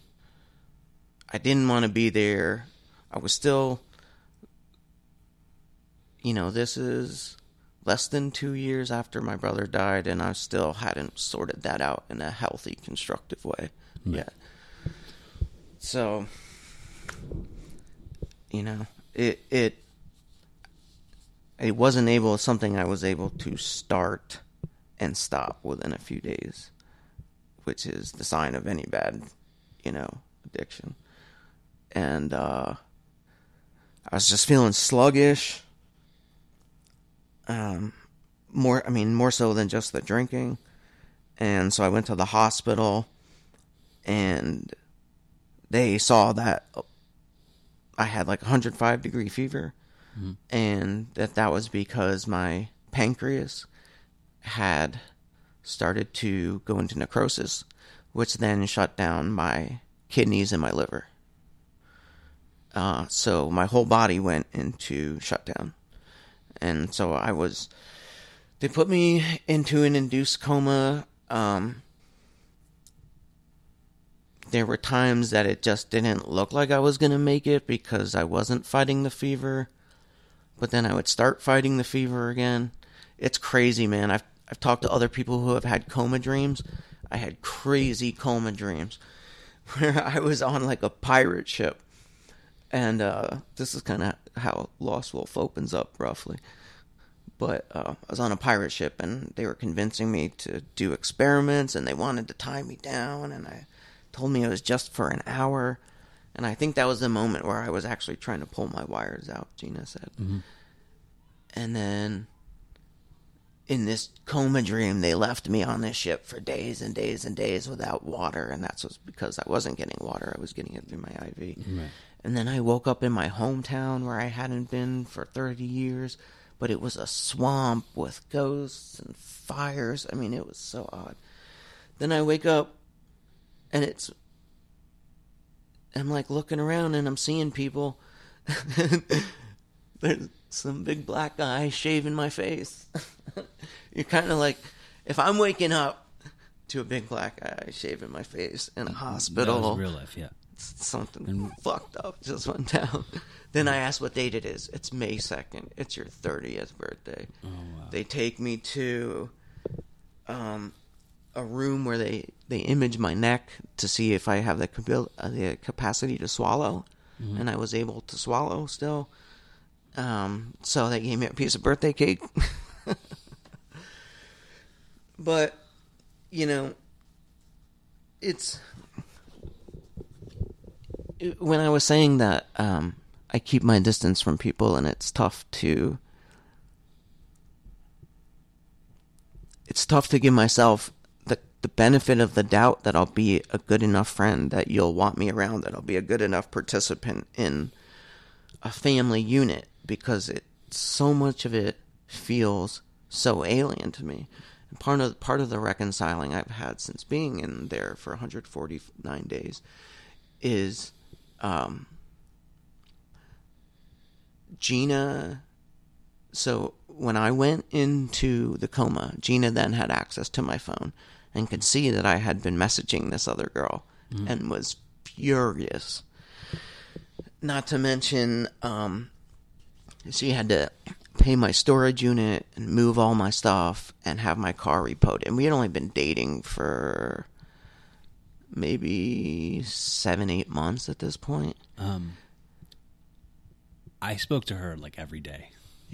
[SPEAKER 1] I didn't want to be there. I was still you know, this is less than 2 years after my brother died and I still hadn't sorted that out in a healthy constructive way yet. So you know, it it it wasn't able something I was able to start and stop within a few days, which is the sign of any bad, you know, addiction. And uh I was just feeling sluggish. Um more I mean more so than just the drinking. And so I went to the hospital and they saw that I had like 105 degree fever, and that that was because my pancreas had started to go into necrosis, which then shut down my kidneys and my liver. Uh, so my whole body went into shutdown, and so I was. They put me into an induced coma. Um, there were times that it just didn't look like I was going to make it because I wasn't fighting the fever. But then I would start fighting the fever again. It's crazy, man. I've I've talked to other people who have had coma dreams. I had crazy coma dreams where I was on like a pirate ship. And uh, this is kind of how Lost Wolf opens up, roughly. But uh, I was on a pirate ship, and they were convincing me to do experiments, and they wanted to tie me down, and I told me it was just for an hour. And I think that was the moment where I was actually trying to pull my wires out, Gina said. Mm-hmm. And then in this coma dream, they left me on this ship for days and days and days without water. And that's was because I wasn't getting water, I was getting it through my IV. And then I woke up in my hometown where I hadn't been for 30 years, but it was a swamp with ghosts and fires. I mean, it was so odd. Then I wake up and it's I'm like looking around and I'm seeing people. There's some big black guy shaving my face. You're kind of like, if I'm waking up to a big black guy shaving my face in a hospital,
[SPEAKER 2] real life, yeah.
[SPEAKER 1] something fucked up just went down. Then I ask what date it is. It's May 2nd. It's your 30th birthday.
[SPEAKER 2] Oh wow.
[SPEAKER 1] They take me to um, a room where they, they image my neck to see if I have the, uh, the capacity to swallow. And I was able to swallow still. Um, so they gave me a piece of birthday cake. but, you know, it's it- when I was saying that um, I keep my distance from people, and it's tough to it's tough to give myself the benefit of the doubt that I'll be a good enough friend, that you'll want me around, that I'll be a good enough participant in a family unit because it so much of it feels so alien to me. And part of part of the reconciling I've had since being in there for 149 days is um, Gina. So when I went into the coma, Gina then had access to my phone and could see that I had been messaging this other girl and was furious. Not to mention, um, she had to pay my storage unit and move all my stuff and have my car repoed. And we had only been dating for maybe seven, eight months at this point.
[SPEAKER 2] Um, I spoke to her like every day.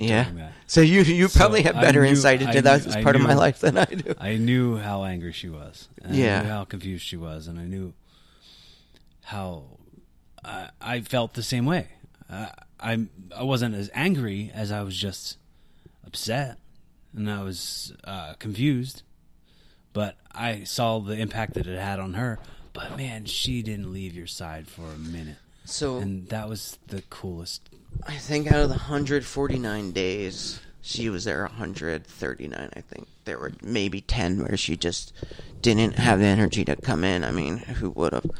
[SPEAKER 1] Yeah. So you you
[SPEAKER 2] So
[SPEAKER 1] probably have better
[SPEAKER 2] knew-
[SPEAKER 1] insight into
[SPEAKER 2] I
[SPEAKER 1] that as
[SPEAKER 2] I
[SPEAKER 1] part of my life than I do.
[SPEAKER 2] I knew how angry she was. And
[SPEAKER 1] Yeah.
[SPEAKER 2] I knew how confused she was, and I knew how I, I felt the same way. Uh, I I wasn't as angry as I was just upset, and I was uh, confused. But I saw the impact that it had on her. But man, she didn't leave your side for a minute,
[SPEAKER 1] So
[SPEAKER 2] and that was the coolest.
[SPEAKER 1] I think out of the 149 days, she was there 139. I think there were maybe 10 where she just didn't have the energy to come in. I mean, who would have?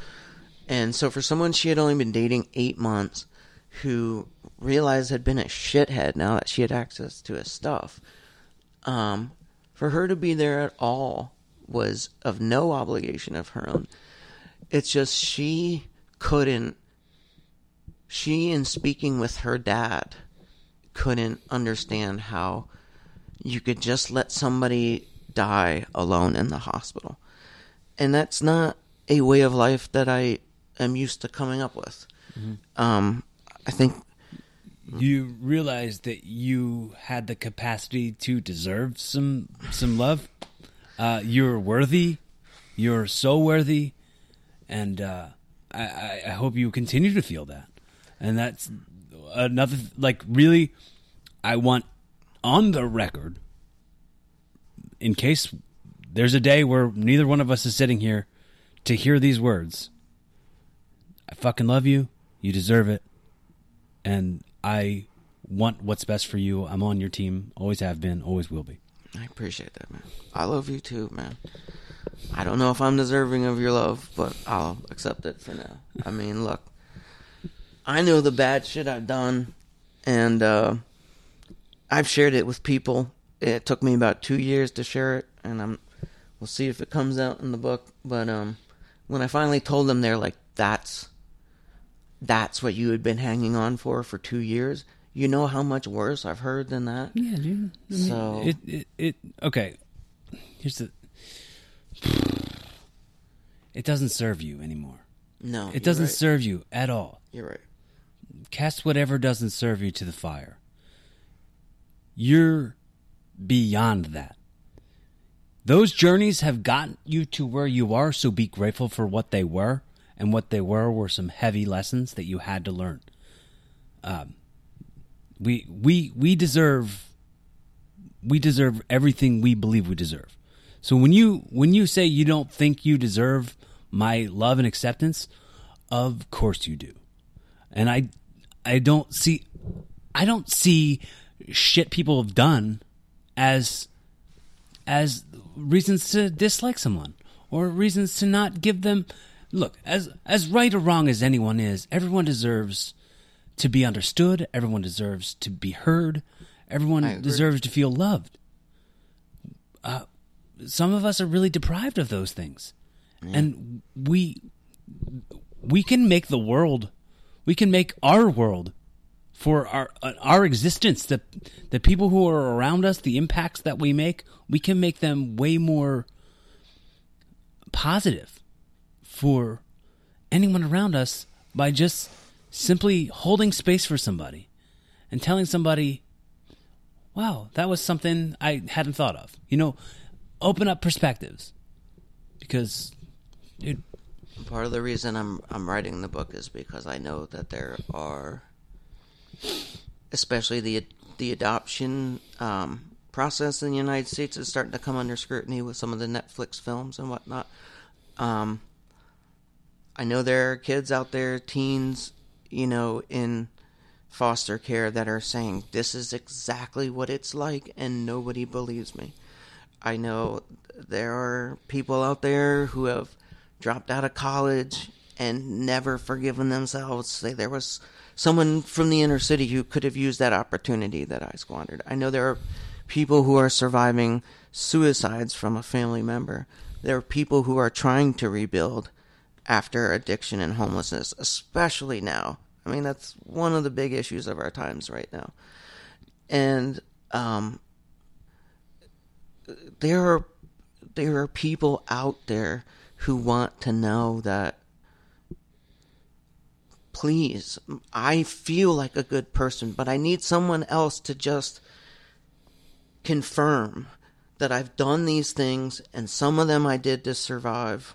[SPEAKER 1] And so for someone she had only been dating eight months, who realized had been a shithead now that she had access to his stuff, um, for her to be there at all was of no obligation of her own. It's just she couldn't she in speaking with her dad couldn't understand how you could just let somebody die alone in the hospital and that's not a way of life that i am used to coming up with um i think
[SPEAKER 2] You realized that you had the capacity to deserve some some love. Uh, you're worthy. You're so worthy, and uh, I, I hope you continue to feel that. And that's another like really. I want on the record, in case there's a day where neither one of us is sitting here to hear these words. I fucking love you. You deserve it and I want what's best for you. I'm on your team. Always have been. Always will be.
[SPEAKER 1] i appreciate that man i love you too man i don't know if i'm deserving of your love but i'll accept it for now i mean look i know the bad shit i've done and uh I've shared it with people. It took me about two years to share it, and I'm we'll see if it comes out in the book. But um, when I finally told them, they're like, "That's that's what you had been hanging on for for two years." You know how much worse I've heard than that.
[SPEAKER 2] Yeah, dude.
[SPEAKER 1] So-
[SPEAKER 2] it, it it okay. Here's the. It doesn't serve you anymore.
[SPEAKER 1] No,
[SPEAKER 2] It doesn't
[SPEAKER 1] right.
[SPEAKER 2] serve you at all.
[SPEAKER 1] You're right.
[SPEAKER 2] Cast whatever doesn't serve you to the fire. You're beyond that. Those journeys have gotten you to where you are, so be grateful for what they were. And what they were were some heavy lessons that you had to learn. Um, we we we deserve we deserve everything we believe we deserve. So when you when you say you don't think you deserve my love and acceptance, of course you do. And I I don't see I don't see shit people have done as as reasons to dislike someone or reasons to not give them look as as right or wrong as anyone is everyone deserves to be understood. Everyone deserves to be heard. Everyone deserves to feel loved. Uh, some of us are really deprived of those things. And we we can make the world we can make our world for our our existence the the people who are around us the impacts that we make we can make them way more positive for anyone around us by just simply holding space for somebody and telling somebody wow that was something i hadn't thought of. You know open up perspectives because dude,
[SPEAKER 1] Part of the reason I'm I'm writing the book is because I know that there are, especially the the adoption um, process in the United States is starting to come under scrutiny with some of the Netflix films and whatnot. Um, I know there are kids out there, teens, you know, in foster care that are saying this is exactly what it's like, and nobody believes me. I know there are people out there who have dropped out of college and never forgiven themselves. Say there was someone from the inner city who could have used that opportunity that I squandered. I know there are people who are surviving suicides from a family member. There are people who are trying to rebuild after addiction and homelessness, especially now. I mean, that's one of the big issues of our times right now. And um, there are there are people out there who want to know that please i feel like a good person but i need someone else to just confirm that i've done these things and some of them i did to survive.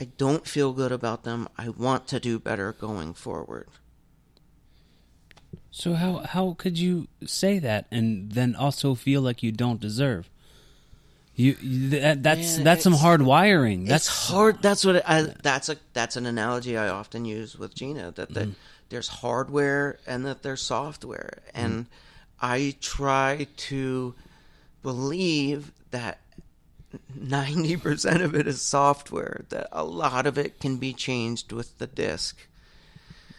[SPEAKER 1] I don't feel good about them. I want to do better going forward.
[SPEAKER 2] So how how could you say that and then also feel like you don't deserve? You, you that, that's
[SPEAKER 1] Man,
[SPEAKER 2] that's some hard wiring.
[SPEAKER 1] That's hard. That's what I. That's a. That's an analogy I often use with Gina. That the, mm-hmm. there's hardware and that there's software, mm-hmm. and I try to believe that ninety percent of it is software. That a lot of it can be changed with the disk.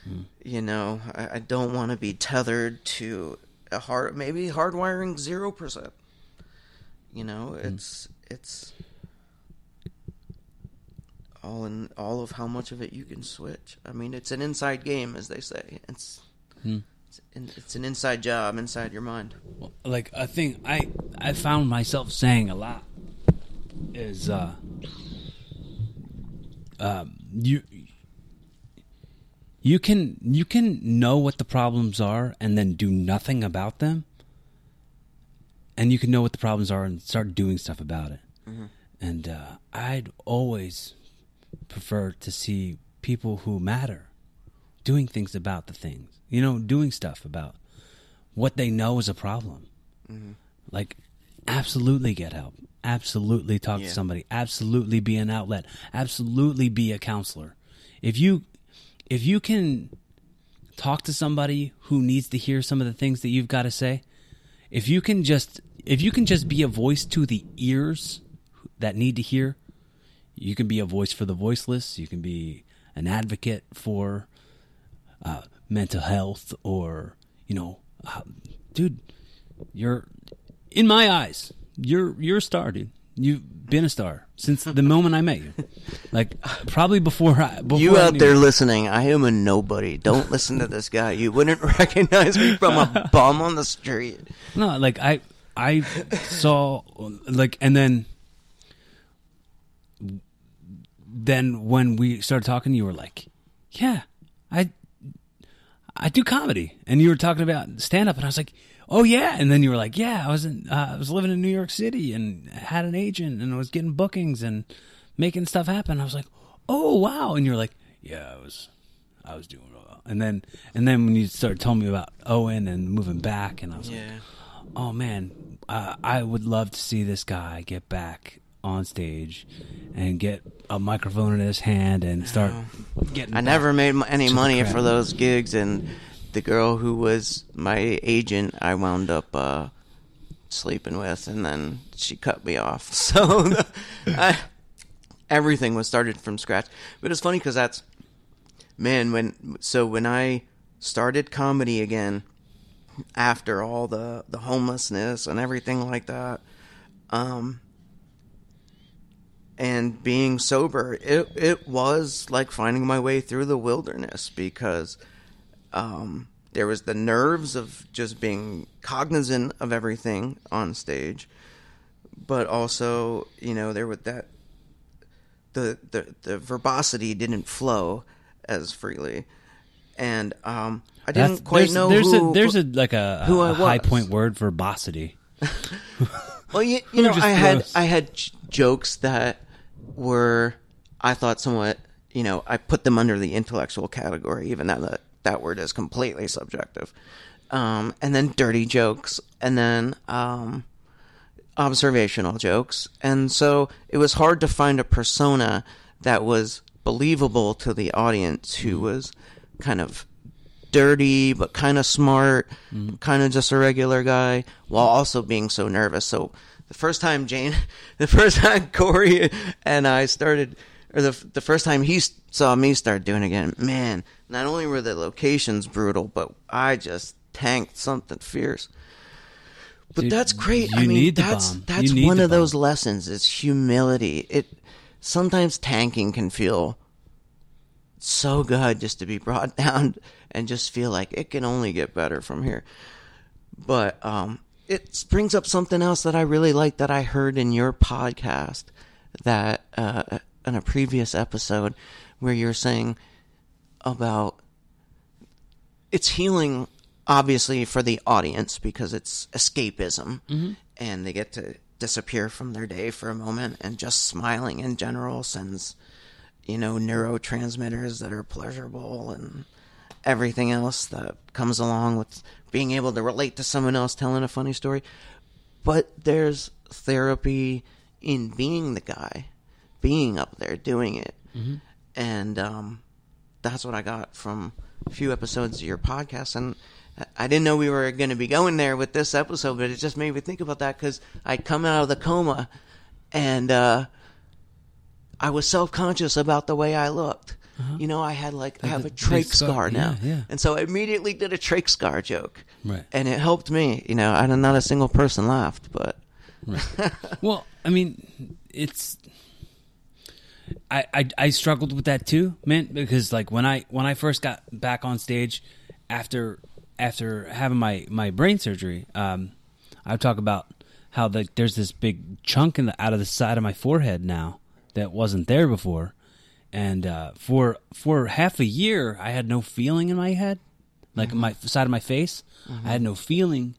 [SPEAKER 1] Mm. You know, I, I don't want to be tethered to a hard. Maybe hardwiring zero percent. You know, it's it's all in all of how much of it you can switch. I mean, it's an inside game, as they say. It's it's, in- it's an inside job inside your mind.
[SPEAKER 2] like a thing I I found myself saying a lot is uh um you you can you can know what the problems are and then do nothing about them and you can know what the problems are and start doing stuff about it. And uh i'd always prefer to see people who matter doing things about the things you know doing stuff about what they know is a problem. Like absolutely get help. Absolutely talk
[SPEAKER 1] Yeah.
[SPEAKER 2] to somebody. Absolutely be an outlet. Absolutely be a counselor. If you if you can talk to somebody who needs to hear some of the things that you've got to say if you can just if you can just be a voice to the ears that need to hear you can be a voice for the voiceless you can be an advocate for uh, mental health or you know uh, dude you're in my eyes you're you're a star dude you've been a star since the moment i met you like probably before i before
[SPEAKER 1] you out there listening, I am a nobody. Don't listen to this guy. You wouldn't recognize me from a bum on the street.
[SPEAKER 2] No, like I I saw like and then then when we started talking you were like, "Yeah, I I do comedy." And you were talking about stand up and I was like, "Oh yeah." And then you were like, "Yeah, I was in uh, I was living in New York City and had an agent and I was getting bookings and making stuff happen." I was like, "Oh, wow." And you were like, "Yeah, I was I was doing well." And then and then when you started telling me about Owen and moving back and I was like, oh man, uh, I would love to see this guy get back on stage and get a microphone in his hand and start getting.
[SPEAKER 1] I never made any money for those gigs, and the girl who was my agent, I wound up uh, sleeping with, and then she cut me off. So I, everything was started from scratch. But it's funny because that's man when so when I started comedy again after all the the homelessness and everything like that. Um, and being sober, it it was like finding my way through the wilderness because um, there was the nerves of just being cognizant of everything on stage, but also you know there was that the the the verbosity didn't flow as freely, and um, I didn't
[SPEAKER 2] That's-
[SPEAKER 1] quite
[SPEAKER 2] there's,
[SPEAKER 1] know
[SPEAKER 2] There's
[SPEAKER 1] who
[SPEAKER 2] a there's a like a,
[SPEAKER 1] who
[SPEAKER 2] a high point word verbosity.
[SPEAKER 1] Well, you, you know, I had
[SPEAKER 2] gross.
[SPEAKER 1] I had j- jokes that were I thought somewhat, you know, I put them under the intellectual category, even though that that word is completely subjective. Um, and then dirty jokes, and then um, observational jokes, and so it was hard to find a persona that was believable to the audience who was kind of dirty but kind of smart, kind of just a regular guy, while also being so nervous. So the first time Jane, the first time Corey and I started, or the the first time he saw me start doing it again, man, not only were the locations brutal, but I just tanked something fierce. But
[SPEAKER 2] Dude,
[SPEAKER 1] that's great. I mean, that's
[SPEAKER 2] bomb.
[SPEAKER 1] that's one of those lessons. Is humility. It sometimes tanking can feel so good just to be brought down and just feel like it can only get better from here. But um, it brings up something else that I really like that I heard in your podcast that uh, in a previous episode where you're saying about it's healing obviously for the audience because it's escapism and they get to disappear from their day for a moment and just smiling in general sends you know neurotransmitters that are pleasurable and everything else that comes along with being able to relate to someone else telling a funny story. But there's therapy in being the guy being up there doing it. And um, that's what i got from a few episodes of your podcast. And i didn't know we were going to be going there with this episode but it just made me think about that because i'd come out of the coma and uh, i was self-conscious about the way i looked you know i had like i have a
[SPEAKER 2] Uh-huh.
[SPEAKER 1] trach scar, now
[SPEAKER 2] yeah, yeah.
[SPEAKER 1] and so i immediately did a trach scar joke
[SPEAKER 2] Right.
[SPEAKER 1] and it helped me you know I, not a single person laughed but
[SPEAKER 2] Well, I mean, it's. I, I I struggled with that too, man, because like when I when I first got back on stage after after having my my brain surgery, um, I talk about how the, there's this big chunk in the out of the side of my forehead now that wasn't there before, and uh, for for half a year I had no feeling in my head, like my mm-hmm. side of my face, I had mm-hmm. no feeling,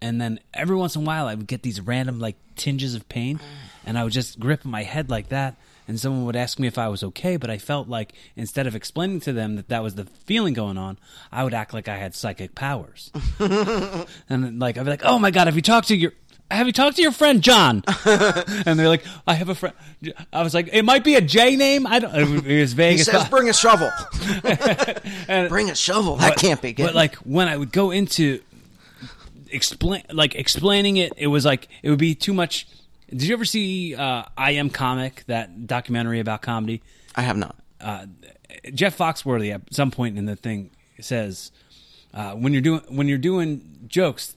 [SPEAKER 2] and then every once in a while I would get these random like tinges of pain, mm. and I would just grip my head like that, and someone would ask me if I was okay, but I felt like instead of explaining to them that that was the feeling going on, I would act like I had psychic powers, and then, like I'd be like, "Oh my god, have you talked to your?" Have you talked to your friend John? and they're like, "I have a friend." I was like, "It might be a J name. I don't." It was vague.
[SPEAKER 1] he says bring a shovel bring a shovel that can't be good
[SPEAKER 2] But like when I would go into explain, like explaining it, it was like it would be too much. Did you ever see uh, I Am Comic, that documentary about comedy?
[SPEAKER 1] i have not
[SPEAKER 2] Uh, Jeff Foxworthy at some point in the thing says uh, when you're doing when you're doing jokes.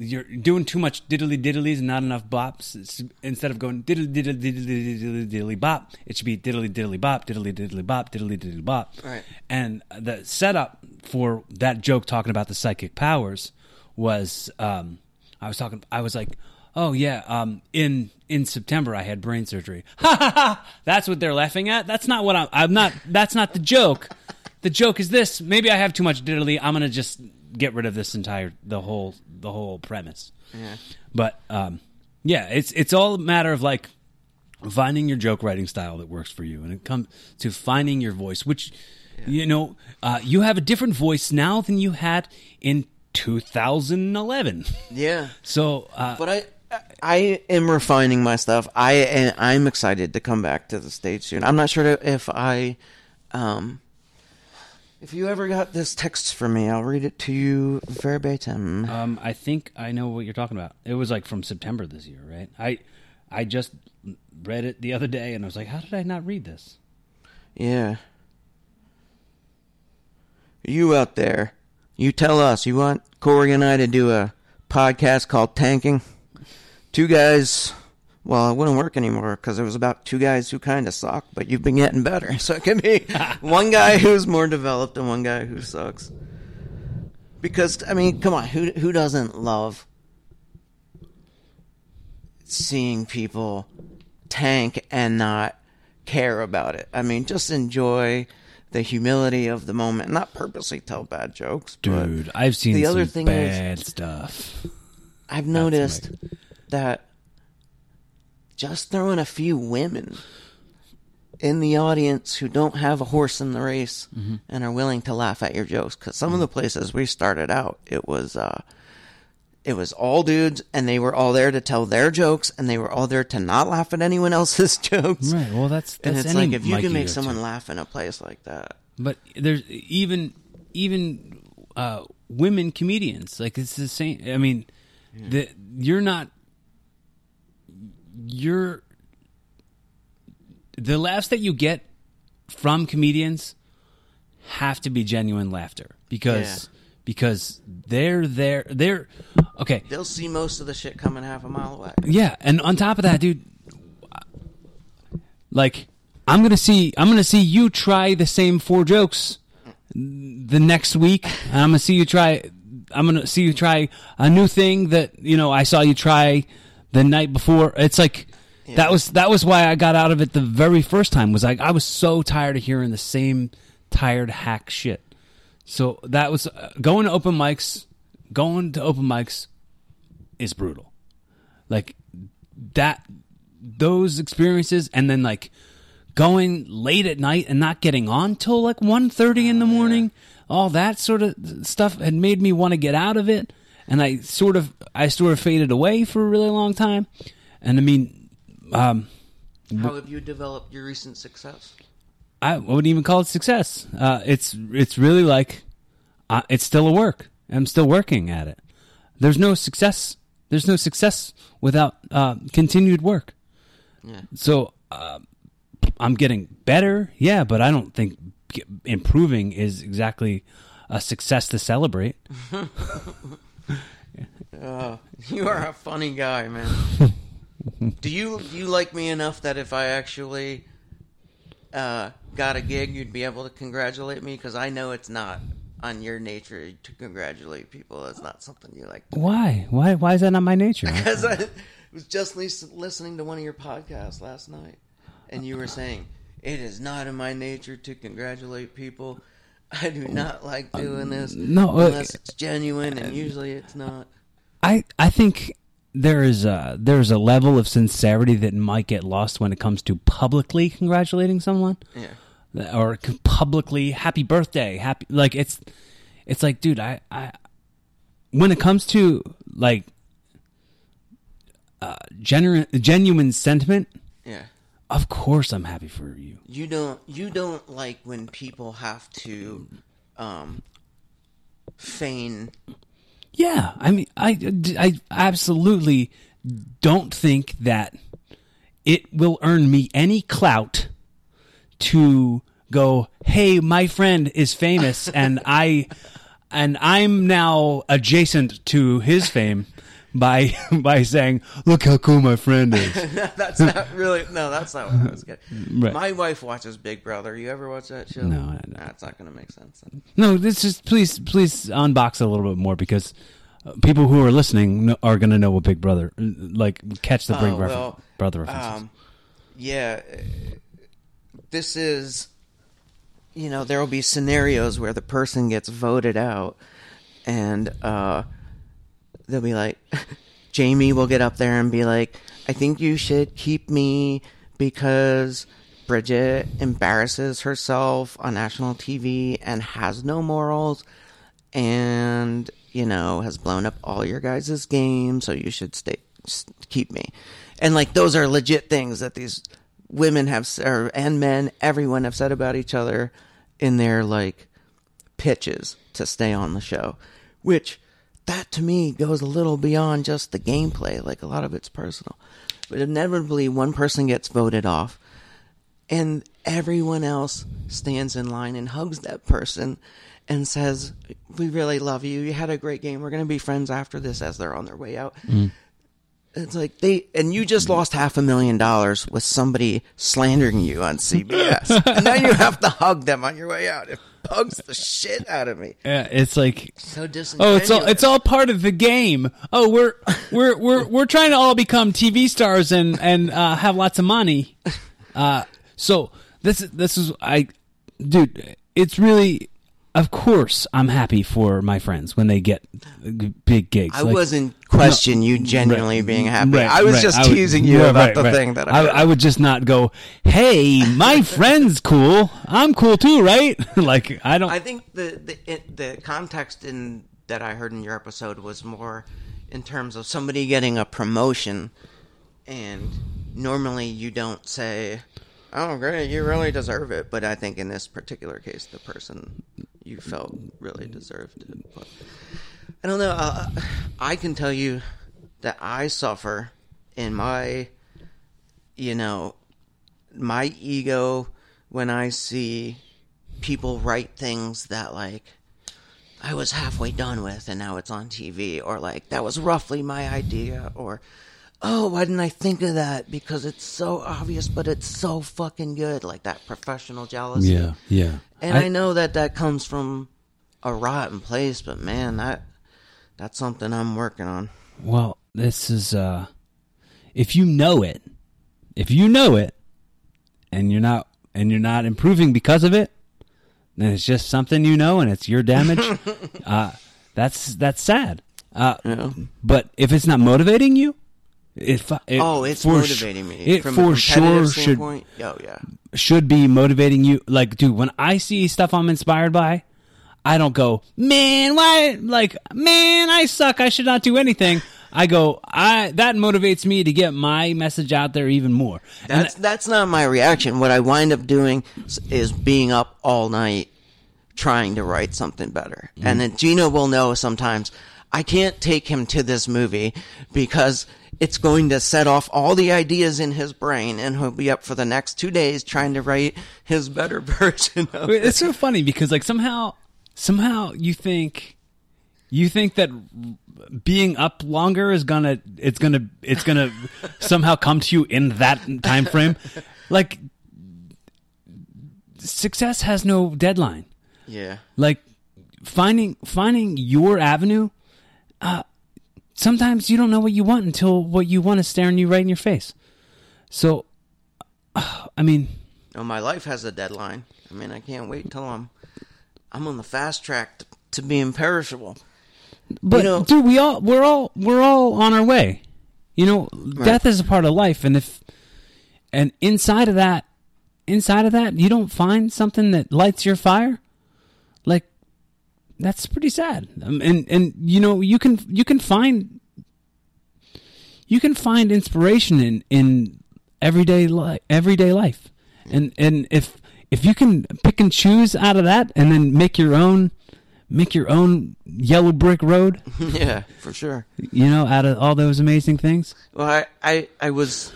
[SPEAKER 2] You're doing too much diddly diddlies and not enough bops. It's- instead of going diddly diddly diddly diddly diddly bop, it should be diddly diddly bop, diddly diddly bop, diddly diddly bop.
[SPEAKER 1] Right.
[SPEAKER 2] And the setup for that joke talking about the psychic powers was um, I was talking I was like, "Oh yeah, um, in in September I had brain surgery." Ha ha ha. That's what they're laughing at. That's not what I'm I'm not that's not the joke. The joke is this. Maybe I have too much diddly. I'm to just get rid of this entire the whole the whole premise.
[SPEAKER 1] Yeah.
[SPEAKER 2] But um, yeah, it's it's all a matter of like finding your joke writing style that works for you, and it comes to finding your voice, which you know uh, you have a different voice now than you had in 2011.
[SPEAKER 1] yeah
[SPEAKER 2] So, uh,
[SPEAKER 1] but I I am refining my stuff. I and I'm excited to come back to the stage soon. I'm not sure if I, um, if you ever got this text from me, I'll read it to you verbatim.
[SPEAKER 2] um, I think I know what you're talking about. It was like from September this year, right? I I just read it the other day, and I was like, how did I not read this?
[SPEAKER 1] Yeah. You out there, you tell us you want Corey and I to do a podcast called Tanking. Two guys. Well, it wouldn't work anymore because it was about two guys who kind of suck, but you've been getting better. So it can be one guy who's more developed and one guy who sucks. Because I mean, come on, who who doesn't love seeing people tank and not care about it? I mean, just enjoy the humility of the moment. Not purposely tell bad jokes,
[SPEAKER 2] Dude, I've seen
[SPEAKER 1] the
[SPEAKER 2] some
[SPEAKER 1] other thing is-
[SPEAKER 2] bad stuff.
[SPEAKER 1] I've noticed that just throwing a few women in the audience who don't have a horse in the race
[SPEAKER 2] Mm-hmm.
[SPEAKER 1] and are willing to laugh at your jokes because some of the places we started out it was uh it was all dudes and they were all there to tell their jokes and they were all there to not laugh at anyone else's jokes
[SPEAKER 2] Right. Well, that's that's
[SPEAKER 1] and it's like if you
[SPEAKER 2] mic
[SPEAKER 1] can make someone laugh in a place like that
[SPEAKER 2] But there's even even uh, women comedians like it's the same. I mean, the you're not you're the laughs that you get from comedians have to be genuine laughter because
[SPEAKER 1] Yeah.
[SPEAKER 2] because they're there they're okay
[SPEAKER 1] they'll see most of the shit coming half a mile away
[SPEAKER 2] yeah, and on top of that, dude, Like I'm gonna see I'm gonna see you try the same four jokes the next week. And I'm gonna see you try. I'm gonna see you try a new thing that you know I saw you try the night before. It's like that was that was why I got out of it the very first time. Was like I was so tired of hearing the same tired hack shit. So that was uh, going to open mics. Going to open mics is brutal. Like that, those experiences, and then like going late at night and not getting on till like 1.30 in the morning. All that sort of stuff had made me want to get out of it, and I sort of I sort of faded away for a really long time. And I mean, um,
[SPEAKER 1] How have you developed your recent success?
[SPEAKER 2] I wouldn't even call it success. Uh, it's it's really like uh, it's still a work. I'm still working at it. There's no success. There's no success without uh, continued work.
[SPEAKER 1] Yeah.
[SPEAKER 2] So uh, I'm getting better, yeah, but I don't think improving is exactly a success to celebrate.
[SPEAKER 1] Uh, you are a funny guy, man. do you do you like me enough that if I actually uh, got a gig, you'd be able to congratulate me? Because I know it's not on your nature to congratulate people. It's not something you like.
[SPEAKER 2] Why? Why? Why is that not my nature?
[SPEAKER 1] Because I was just listening to one of your podcasts last night, and you were saying it is not in my nature to congratulate people. I do not like doing this
[SPEAKER 2] no, uh,
[SPEAKER 1] unless it's genuine, and usually it's not.
[SPEAKER 2] I I think there is a there's a level of sincerity that might get lost when it comes to publicly congratulating someone.
[SPEAKER 1] Yeah.
[SPEAKER 2] or publicly happy birthday happy like it's it's like dude i i when it comes to like uh genuine genuine sentiment. Of course i'm happy for you.
[SPEAKER 1] You don't you don't like when people have to um feign.
[SPEAKER 2] Yeah i mean i i absolutely don't think that it will earn me any clout to go hey my friend is famous and i and i'm now adjacent to his fame by by saying look how cool my friend is
[SPEAKER 1] that's not really no that's not what I was getting.
[SPEAKER 2] Right.
[SPEAKER 1] My wife watches Big Brother. You ever watch that show?
[SPEAKER 2] No.
[SPEAKER 1] That's not going to make sense. Then.
[SPEAKER 2] no this is please please unbox it a little bit more because uh, people who are listening are going to know what big brother like catch the big
[SPEAKER 1] Oh,
[SPEAKER 2] refer-
[SPEAKER 1] well,
[SPEAKER 2] brother references
[SPEAKER 1] Um, yeah, this is, you know, there will be scenarios where the person gets voted out, and uh, they'll be like, Jamie will get up there and be like, I think you should keep me because Bridget embarrasses herself on national TV and has no morals and you know has blown up all your guys' games so you should stay keep me. And like those are legit things that these women have or and men everyone have said about each other in their like pitches to stay on the show which that to me goes a little beyond just the gameplay like a lot of it's personal but inevitably one person gets voted off and everyone else stands in line and hugs that person and says, "We really love you. You had a great game. We're going to be friends after this." As they're on their way out, mm-hmm. it's like they and you just lost half a million dollars with somebody slandering you on CBS, and now you have to hug them on your way out. It bugs the shit out of me.
[SPEAKER 2] yeah it's like
[SPEAKER 1] So disingenuous.
[SPEAKER 2] Oh, it's all it's all part of the game. Oh, we're we're we're we're trying to all become TV stars and and uh, have lots of money. Uh, so this this is I, dude. It's really, of course, I'm happy for my friends when they get big gigs.
[SPEAKER 1] I
[SPEAKER 2] Like-
[SPEAKER 1] wasn't question you genuinely
[SPEAKER 2] Right,
[SPEAKER 1] being happy.
[SPEAKER 2] right,
[SPEAKER 1] I was
[SPEAKER 2] right.
[SPEAKER 1] just
[SPEAKER 2] I would-
[SPEAKER 1] teasing you about the thing that
[SPEAKER 2] I,
[SPEAKER 1] I,
[SPEAKER 2] I would just not go. Hey, my friend's cool. I'm cool too, right? like I don't.
[SPEAKER 1] I think the the it, the context in that I heard in your episode was more in terms of somebody getting a promotion, and normally you don't say, "Oh, great, you really deserve it." But I think in this particular case, the person you felt really deserved it. But I don't know. Uh, I can tell you that I suffer in my, you know, my ego when I see people write things that like I was halfway done with and now it's on TV or like that was roughly my idea or oh, why didn't I think of that? Because it's so obvious, but it's so fucking good. Like that professional jealousy.
[SPEAKER 2] Yeah, yeah.
[SPEAKER 1] And I, know that that comes from a rotten place, but man, that that's something I'm working on.
[SPEAKER 2] Well, this is uh if you know it, if you know it and you're not and you're not improving because of it, then it's just something you know and it's your damage. uh that's that's sad. Uh
[SPEAKER 1] Yeah.
[SPEAKER 2] but if it's not motivating you, it, it
[SPEAKER 1] Oh, it's
[SPEAKER 2] for
[SPEAKER 1] motivating
[SPEAKER 2] su-
[SPEAKER 1] me.
[SPEAKER 2] It
[SPEAKER 1] From
[SPEAKER 2] for
[SPEAKER 1] a
[SPEAKER 2] sure should.
[SPEAKER 1] Oh yeah.
[SPEAKER 2] should be motivating you. Like, dude, when I see stuff I'm inspired by, I don't go, man, why? Like, man, I suck. I should not do anything. I go, I that motivates me to get my message out there even more. And
[SPEAKER 1] That's that's not my reaction. What I wind up doing is being up all night trying to write something better.
[SPEAKER 2] Mm-hmm.
[SPEAKER 1] And then Gino will know sometimes I can't take him to this movie because it's going to set off all the ideas in his brain and he'll be up for the next 2 days trying to write his better version of it.
[SPEAKER 2] it's so funny because like somehow, somehow you think. You think that being up longer is gonna it's gonna it's gonna somehow come to you in that time frame, like success has no deadline.
[SPEAKER 1] Yeah.
[SPEAKER 2] like finding finding your avenue uh sometimes you don't know what you want until what you want is staring you right in your face so uh, i mean
[SPEAKER 1] No, my life has a deadline. I mean, I can't wait till I'm I'm on the fast track to, to being perishable.
[SPEAKER 2] but
[SPEAKER 1] know-
[SPEAKER 2] dude we all we're all we're all on our way you know death is a part of life and if and inside of that inside of that you don't find something that lights your fire that's pretty sad. Um, and and you know you can you can find you can find inspiration in in everyday life everyday life. And and if if you can pick and choose out of that and then make your own make your own yellow brick road
[SPEAKER 1] yeah, for sure.
[SPEAKER 2] you know out of all those amazing things.
[SPEAKER 1] Well, I, I, I was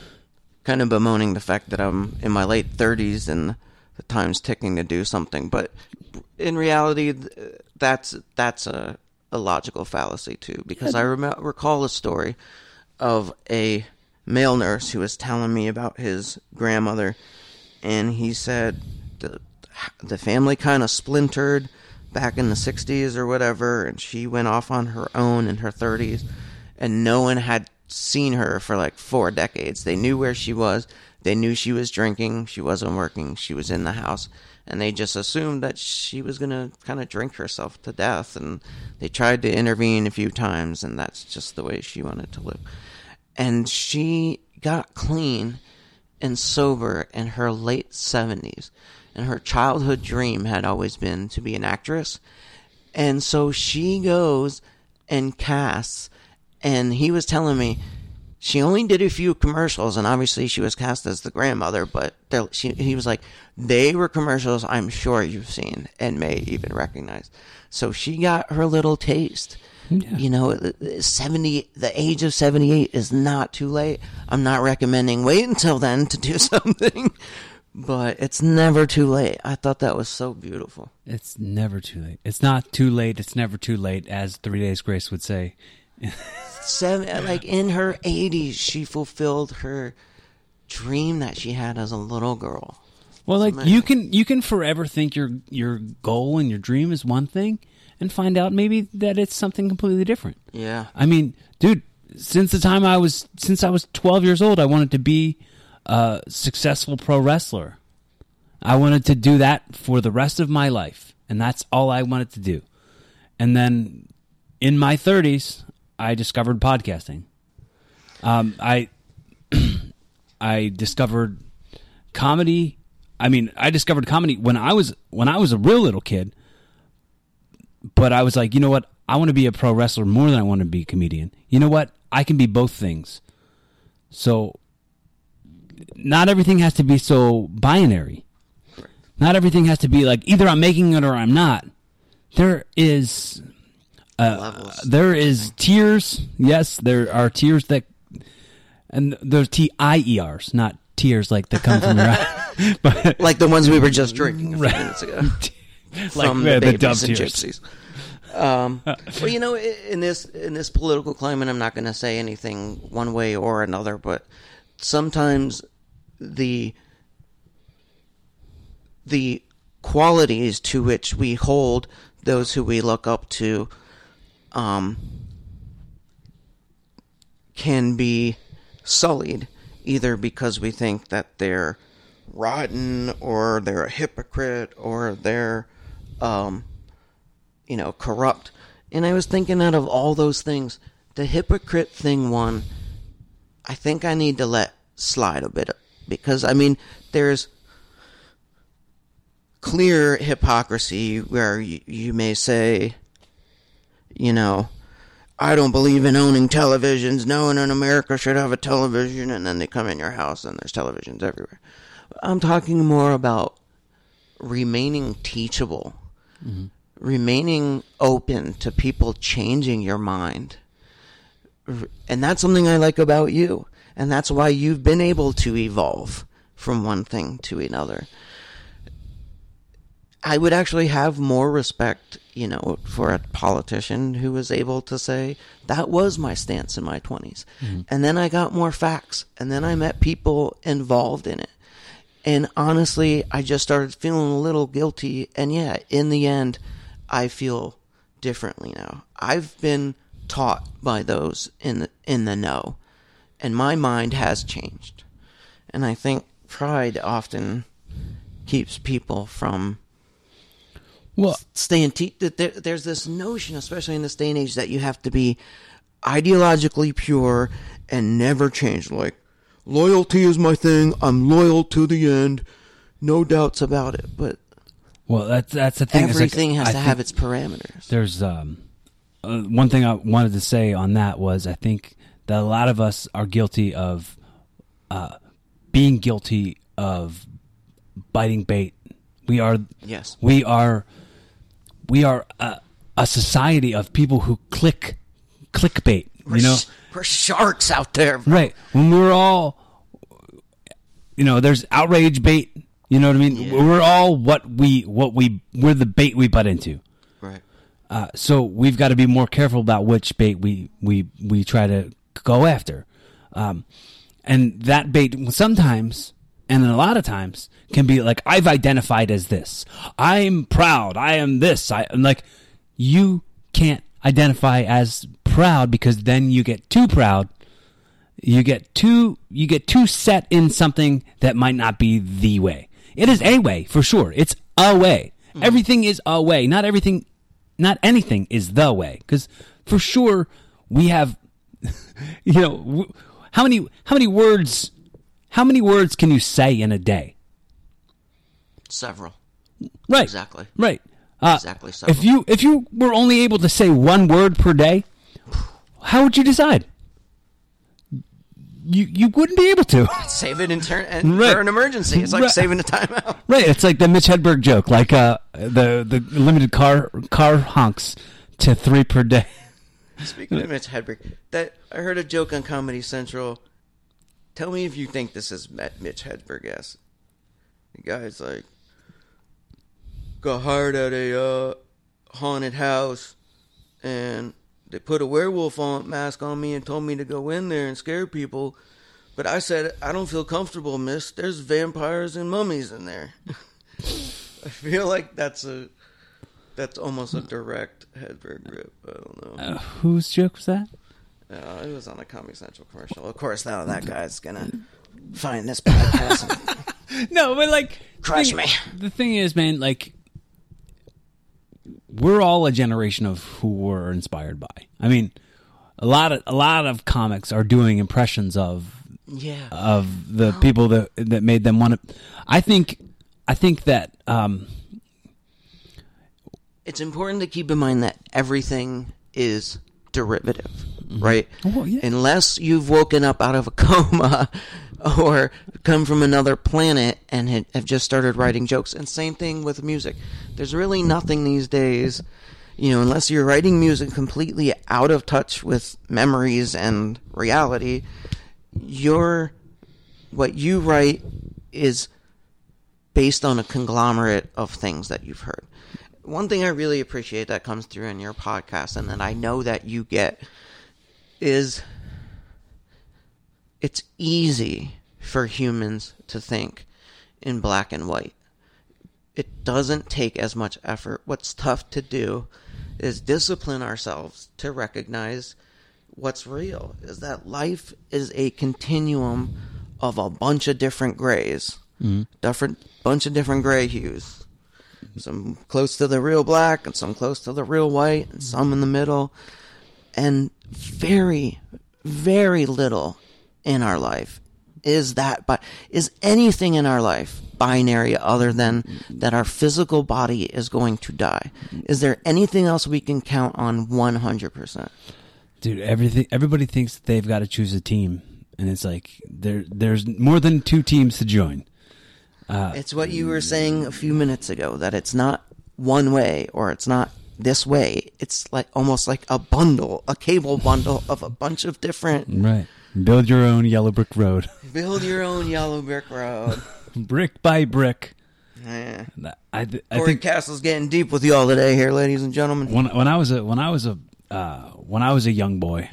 [SPEAKER 1] kind of bemoaning the fact that I'm in my late 30s and the time's ticking to do something, but in reality, that's that's a, a logical fallacy too. Because I rem- recall a story of a male nurse who was telling me about his grandmother, and he said the the family kind of splintered back in the 60s or whatever, and she went off on her own in her 30s, and no one had seen her for like four decades. They knew where she was. They knew she was drinking. She wasn't working. She was in the house. And they just assumed that she was going to kind of drink herself to death. And they tried to intervene a few times, and that's just the way she wanted to live. And she got clean and sober in her late 70s. And her childhood dream had always been to be an actress. And so she goes and casts. And he was telling me she only did a few commercials, and obviously she was cast as the grandmother. But she, he was like, they were commercials I'm sure you've seen and may even recognize. So she got her little taste. You know, seventy. The age of seventy-eight is not too late. I'm not recommending wait until then to do something, but it's never too late. I thought that was so beautiful.
[SPEAKER 2] It's never too late. It's not too late. It's never too late, as Three Days Grace would say.
[SPEAKER 1] Seven like in her 80s she fulfilled her dream that she had as a little girl
[SPEAKER 2] Well, like you can you can forever think your your goal and your dream is one thing, and find out maybe that it's something completely different.
[SPEAKER 1] yeah
[SPEAKER 2] I mean, dude, since the time I was since I was 12 years old, I wanted to be a successful pro wrestler. I wanted to do that for the rest of my life, and that's all I wanted to do. And then in my 30s, I discovered podcasting. Um, I I discovered comedy. I mean, I discovered comedy when I was when I was a real little kid. But I was like, you know what? I want to be a pro wrestler more than I want to be a comedian. You know what? I can be both things. So not everything has to be so binary. Not everything has to be like either I'm making it or I'm not. There is
[SPEAKER 1] levels
[SPEAKER 2] there is tears. Yes, there are tears that, and there's T I E R's, not tears like that come from your eye, but
[SPEAKER 1] like the ones we were just drinking a few
[SPEAKER 2] Right.
[SPEAKER 1] minutes ago
[SPEAKER 2] like
[SPEAKER 1] from
[SPEAKER 2] the,
[SPEAKER 1] the,
[SPEAKER 2] the
[SPEAKER 1] babies and
[SPEAKER 2] tears.
[SPEAKER 1] gypsies Um, well, you know, in this in this political climate, I'm not going to say anything one way or another, but sometimes the the qualities to which we hold those who we look up to um, can be sullied either because we think that they're rotten or they're a hypocrite or they're um, you know corrupt. And i was thinking out of all those things the hypocrite thing one i think i need to let slide a bit because i mean there's clear hypocrisy where you, you may say you know I don't believe in owning televisions. No one in America should have a television. And then they come in your house and there's televisions everywhere. I'm talking more about remaining teachable, mm-hmm. remaining open to people changing your mind. And that's something I like about you. And that's why you've been able to evolve from one thing to another. I would actually have more respect, you know, for a politician who was able to say, that was my stance in my 20s. Mm-hmm. And then I got more facts. And then I met people involved in it. And honestly, I just started feeling a little guilty. And yeah, in the end, I feel differently now. I've been taught by those in the, in the know. And my mind has changed. And I think pride often keeps people from
[SPEAKER 2] Well,
[SPEAKER 1] staying te- that there, there's this notion especially in this day and age that you have to be ideologically pure and never change like loyalty is my thing i'm loyal to the end no doubts about it but
[SPEAKER 2] well, that's that's the thing. is, like,
[SPEAKER 1] everything has
[SPEAKER 2] I
[SPEAKER 1] to have its parameters
[SPEAKER 2] There's um, uh, one thing I wanted to say on that was I think that a lot of us are guilty of uh, being guilty of biting bait. We are
[SPEAKER 1] Yes.
[SPEAKER 2] We are we are a, a society of people who click clickbait.
[SPEAKER 1] we're,
[SPEAKER 2] You know,
[SPEAKER 1] sh- we're sharks out there bro.
[SPEAKER 2] Right. When we're all, you know, there's outrage bait. You know what I mean?
[SPEAKER 1] Yeah.
[SPEAKER 2] We're all what we what we we're the bait we butt into.
[SPEAKER 1] right
[SPEAKER 2] Uh, so we've got to be more careful about which bait we we we try to go after, um, and that bait sometimes and a lot of times can be like I've identified as this. I'm proud. I am this. I am like you can't identify as proud because then you get too proud. You get too you get too set in something that might not be the way. It is a way for sure. It's a way. Hmm. Everything is a way. Not everything not anything is the way because for sure we have you know w- how many how many words how many words can you say in a day?
[SPEAKER 1] Several.
[SPEAKER 2] Right.
[SPEAKER 1] Exactly.
[SPEAKER 2] Right. Uh,
[SPEAKER 1] Exactly so.
[SPEAKER 2] if you if you were only able to say one word per day how would you decide? You you wouldn't be able to.
[SPEAKER 1] Save it in turn and
[SPEAKER 2] Right.
[SPEAKER 1] for an emergency. It's like
[SPEAKER 2] Right.
[SPEAKER 1] saving a timeout
[SPEAKER 2] right. It's like the mitch hedberg joke like uh the the limited car car honks to three per day.
[SPEAKER 1] Speaking of Mitch Hedberg, that I heard a joke on Comedy Central. Tell me if you think this is Mitch Hedberg. Yes, the guy's like got hired at a uh, haunted house, and they put a werewolf on mask on me and told me to go in there and scare people. But I said I don't feel comfortable, Miss. There's vampires and mummies in there. I feel like that's a that's almost a direct Hedberg rip. I don't know.
[SPEAKER 2] uh, whose joke was that
[SPEAKER 1] Uh, it was on a Comedy Central commercial. Of course, now that guy's gonna find this podcast.
[SPEAKER 2] no, but like
[SPEAKER 1] Crush
[SPEAKER 2] thing-
[SPEAKER 1] me.
[SPEAKER 2] The thing is, man, like we're all a generation of who we're inspired by. I mean, a lot of a lot of comics are doing impressions of
[SPEAKER 1] yeah,
[SPEAKER 2] of the people that that made them want to. I think I think that um,
[SPEAKER 1] it's important to keep in mind that everything is derivative, Mm-hmm. right?
[SPEAKER 2] Oh, well, yeah.
[SPEAKER 1] Unless you've woken up out of a coma or come from another planet and had, have just started writing jokes. And same thing with music. There's really nothing these days, you know, unless you're writing music completely out of touch with memories and reality. Your what you write is based on a conglomerate of things that you've heard. one thing I really appreciate that comes through in your podcast, and that I know that you get, is it's easy for humans to think in black and white. It doesn't take as much effort. What's tough to do is discipline ourselves to recognize what's real is that life is a continuum of a bunch of different grays, mm-hmm. different bunch of different gray hues. Some close to the real black, and some close to the real white, and some in the middle, and very, very little in our life. Is that but is anything in our life binary other than that our physical body is going to die? Is there anything else we can count on 100%
[SPEAKER 2] Dude, everything everybody thinks they've got to choose a team and it's like there there's more than two teams to join.
[SPEAKER 1] Uh, it's what you were saying a few minutes ago that it's not one way or it's not this way it's like almost like a bundle a cable bundle of a bunch of different
[SPEAKER 2] Right. Build your own yellow brick road.
[SPEAKER 1] build your own yellow brick road
[SPEAKER 2] brick by brick.
[SPEAKER 1] yeah.
[SPEAKER 2] I, I
[SPEAKER 1] Corey
[SPEAKER 2] think
[SPEAKER 1] Castle's getting deep with y'all today here ladies and gentlemen
[SPEAKER 2] when when I was a when I was a uh, when I was a young boy,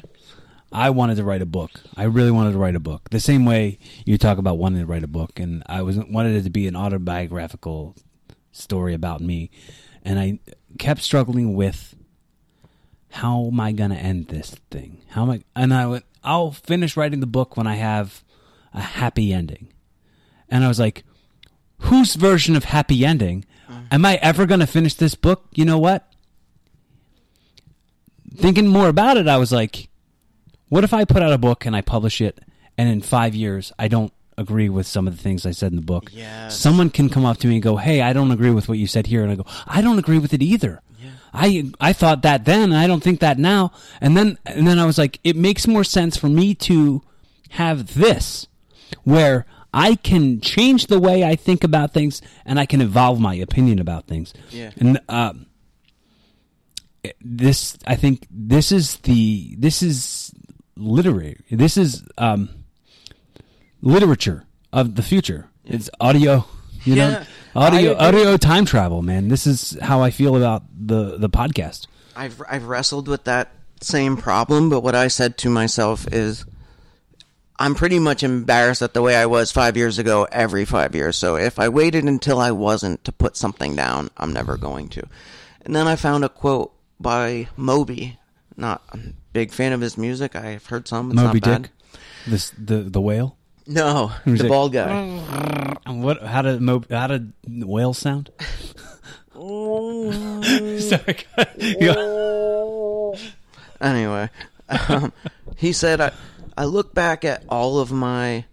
[SPEAKER 2] I wanted to write a book. I really wanted to write a book. The same way you talk about wanting to write a book, and I was wanted it to be an autobiographical story about me, and I kept struggling with how am I to end this thing? How am I? And I went, I'll finish writing the book when I have a happy ending, and I was like, whose version of happy ending? Mm. Am I ever to finish this book? You know what? thinking more about it, I was like, what if I put out a book and I publish it, and in five years I don't agree with some of the things I said in the book?
[SPEAKER 1] Yes.
[SPEAKER 2] Someone can come up to me and go, "Hey, I don't agree with what you said here," and I go, "I don't agree with it either." I I thought that then, and I don't think that now. And then and then I was like, it makes more sense for me to have this, where I can change the way I think about things, and I can evolve my opinion about things.
[SPEAKER 1] Yeah.
[SPEAKER 2] And um, this I think this is the this is literary. This is um, literature of the future. It's audio, you
[SPEAKER 1] Yeah,
[SPEAKER 2] know, audio audio time travel, man. This is how I feel about the the podcast.
[SPEAKER 1] I've I've wrestled with that same problem, but what I said to myself is I'm pretty much embarrassed at the way I was 5 years ago every 5 years. So if I waited until I wasn't to put something down, I'm never going to. And then I found a quote by Moby. Not a big fan of his music. I've heard some. It's
[SPEAKER 2] Moby
[SPEAKER 1] not bad.
[SPEAKER 2] Dick, this the the whale.
[SPEAKER 1] No, the
[SPEAKER 2] it?
[SPEAKER 1] bald guy.
[SPEAKER 2] And what? How did Mo, how did whales sound? Sorry.
[SPEAKER 1] anyway, um, he said, I, I look back at all of my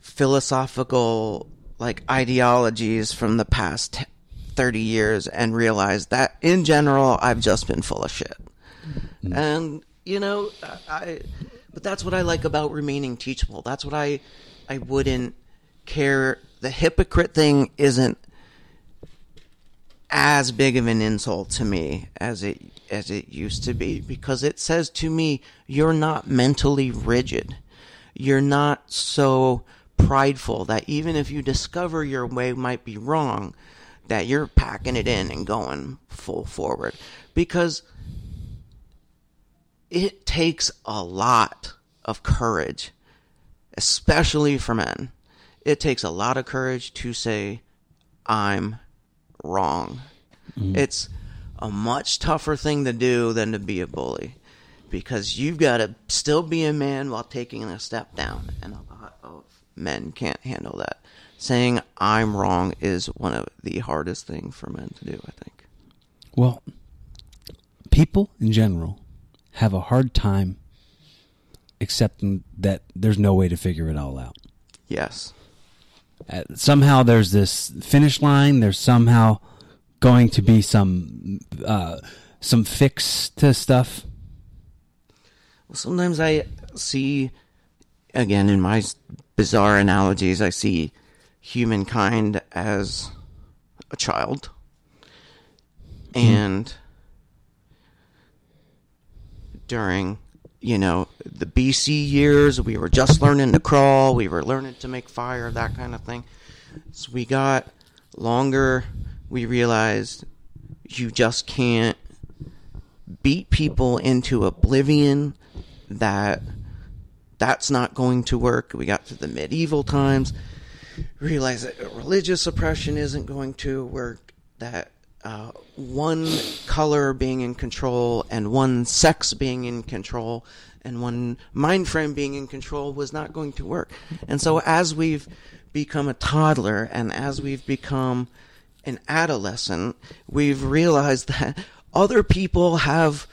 [SPEAKER 1] philosophical like ideologies from the past t- 30 years and realize that in general I've just been full of shit. And you know, I but that's what I like about remaining teachable. That's what I I wouldn't care the hypocrite thing isn't as big of an insult to me as it as it used to be because it says to me you're not mentally rigid. You're not so prideful that even if you discover your way might be wrong that you're packing it in and going full forward because it takes a lot of courage especially for men. It takes a lot of courage to say I'm wrong. Mm-hmm. It's a much tougher thing to do than to be a bully because you've got to still be a man while taking a step down, and a lot of men can't handle that. Saying I'm wrong is one of the hardest things for men to do, I think.
[SPEAKER 2] Well, people in general have a hard time accepting that there's no way to figure it all out.
[SPEAKER 1] Yes.
[SPEAKER 2] Uh, somehow there's this finish line. There's somehow going to be some uh, some fix to stuff.
[SPEAKER 1] Well, sometimes I see, again, in my bizarre analogies, I see humankind as a child. And during, you know, the BC years, we were just learning to crawl, we were learning to make fire, that kind of thing. So we got longer we realized you just can't beat people into oblivion that that's not going to work. We got to the medieval times, realized that religious oppression isn't going to work, that uh, one color being in control and one sex being in control and one mind frame being in control was not going to work. And so as we've become a toddler and as we've become an adolescent, we've realized that other people have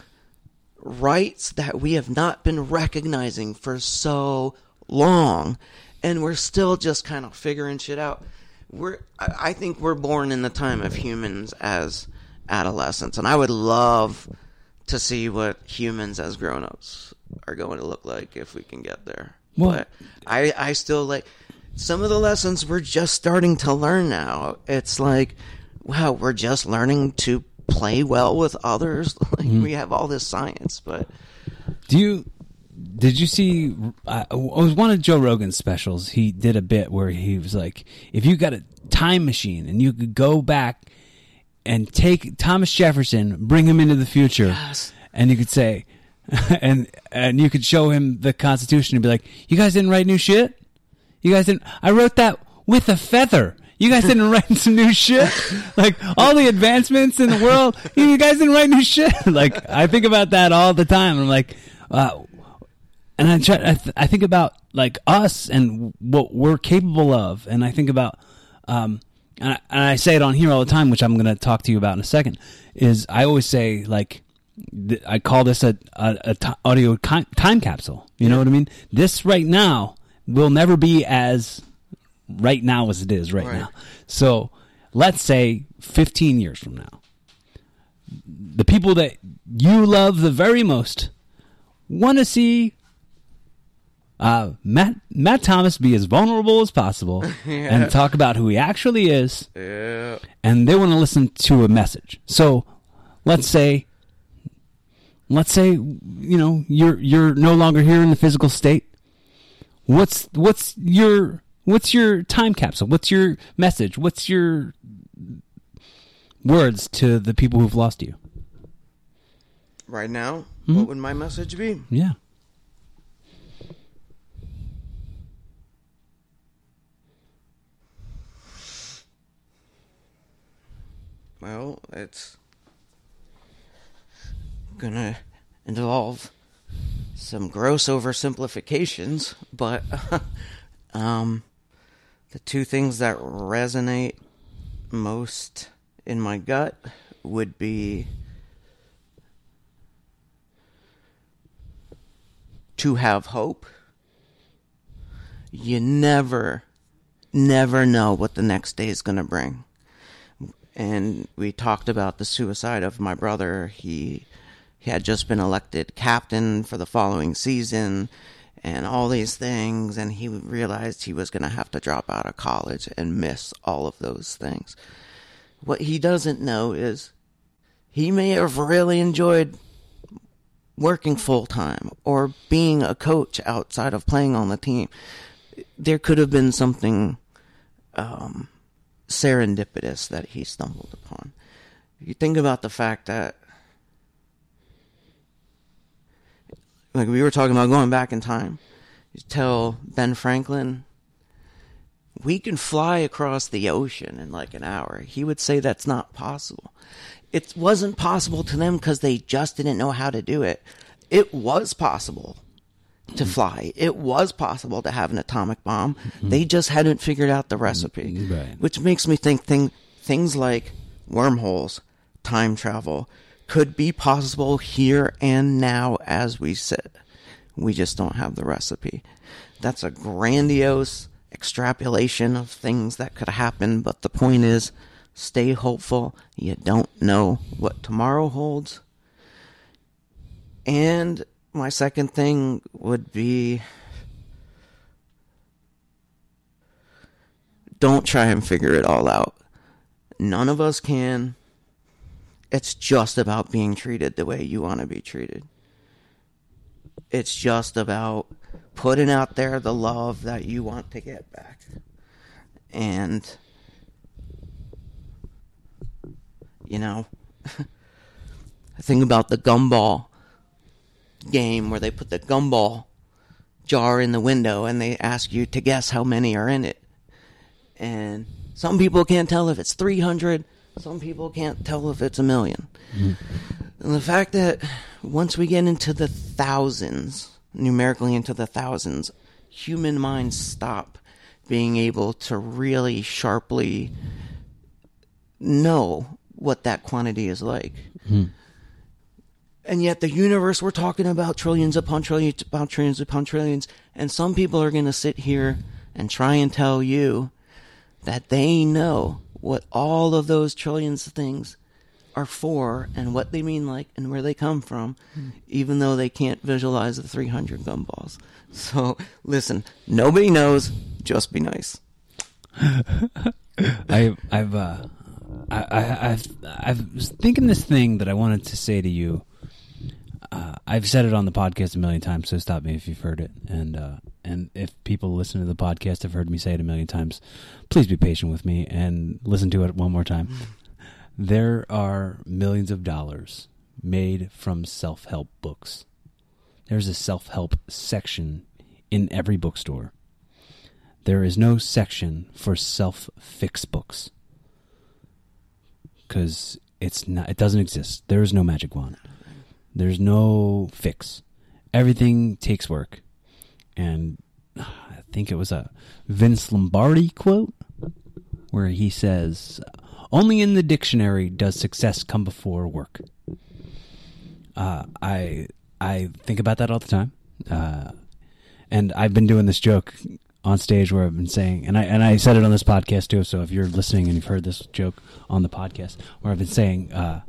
[SPEAKER 1] rights that we have not been recognizing for so long and we're still just kind of figuring shit out we're i think we're born in the time of humans as adolescents and i would love to see what humans as grown-ups are going to look like if we can get there.
[SPEAKER 2] Well-
[SPEAKER 1] but i i still like some of the lessons we're just starting to learn now it's like wow we're just learning to play well with others. Like mm-hmm. we have all this science but
[SPEAKER 2] Do you did you see? Uh, it was one of Joe Rogan's specials. He did a bit where he was like, "If you got a time machine and you could go back and take Thomas Jefferson, bring him into the future,
[SPEAKER 1] Yes.
[SPEAKER 2] and you could say, and and you could show him the Constitution and be like, you guys didn't write new shit. You guys didn't. I wrote that with a feather." You guys didn't write some new shit? Like all the advancements in the world, you guys didn't write new shit. Like I think about that all the time. I'm like, uh, and I try. I, th- I think about like us and what we're capable of, and I think about, um, and I, and I say it on here all the time, which I'm going to talk to you about in a second. Is I always say like, th- I call this a, a, a audio ki- time capsule. You know what I mean? This right now will never be as right now as it is right,
[SPEAKER 1] Right.
[SPEAKER 2] now. So let's say 15 years from now, the people that you love the very most want to see uh, Matt Matt Thomas be as vulnerable as possible and talk about who he actually is,
[SPEAKER 1] yeah
[SPEAKER 2] and they want to listen to a message. So let's say, let's say you know you're you're no longer here in the physical state. What's what's your what's your time capsule? What's your message? What's your words to the people who've lost you?
[SPEAKER 1] right now
[SPEAKER 2] Hmm?
[SPEAKER 1] what would my message be
[SPEAKER 2] Yeah.
[SPEAKER 1] Well, it's gonna involve some gross oversimplifications, but um, the two things that resonate most in my gut would be to have hope. You never, never know what the next day is going to bring and we talked about the suicide of my brother. He he had just been elected captain for the following season and all these things and he realized he was going to have to drop out of college and miss all of those things. What he doesn't know is he may have really enjoyed working full time or being a coach outside of playing on the team. There could have been something um, serendipitous that he stumbled upon. You think about the fact that, like we were talking about going back in time, you tell Ben Franklin, we can fly across the ocean in like an hour. He would say that's not possible. It wasn't possible to them because they just didn't know how to do it. It was possible to fly. It was possible to have an atomic bomb. Mm-hmm. They just hadn't figured out the recipe.
[SPEAKER 2] Right.
[SPEAKER 1] Which makes me think thing, things like wormholes, time travel could be possible here and now as we sit. We just don't have the recipe. That's a grandiose extrapolation of things that could happen, but the point is stay hopeful. You don't know what tomorrow holds. And my second thing would be don't try and figure it all out. None of us can. It's just about being treated the way you want to be treated. It's just about putting out there the love that you want to get back. And You know, I think about the gumball game where they put the gumball jar in the window and they ask you to guess how many are in it. And some people can't tell if it's 300, some people can't tell if it's a 1000000 mm-hmm. And the fact that once we get into the thousands, numerically into the thousands, human minds stop being able to really sharply know what that quantity is like. Hmm. And yet, the universe, we're talking about trillions upon trillions upon trillions upon trillions. And some people are going to sit here and try and tell you that they know what all of those trillions of things are for and what they mean like and where they come from, even though they can't visualize the 300 gumballs. So, listen, nobody knows, just be nice.
[SPEAKER 2] I, I've, uh, I, I, I've, I've was thinking this thing that I wanted to say to you. Uh, I've said it on the podcast a million times, so stop me if you've heard it. And uh, and if people listen to the podcast have heard me say it a million times, please be patient with me and listen to it one more time. There are millions of dollars made from self help books. There's a self help section in every bookstore. There is no section for self fix books because it's not. It doesn't exist. There is no magic wand. There's no fix. Everything takes work, and I think it was a Vince Lombardi quote where he says, "Only in the dictionary does success come before work." Uh, I I think about that all the time, uh, and I've been doing this joke on stage where I've been saying, and I and I said it on this podcast too. So if you're listening and you've heard this joke on the podcast, where I've been saying, uh,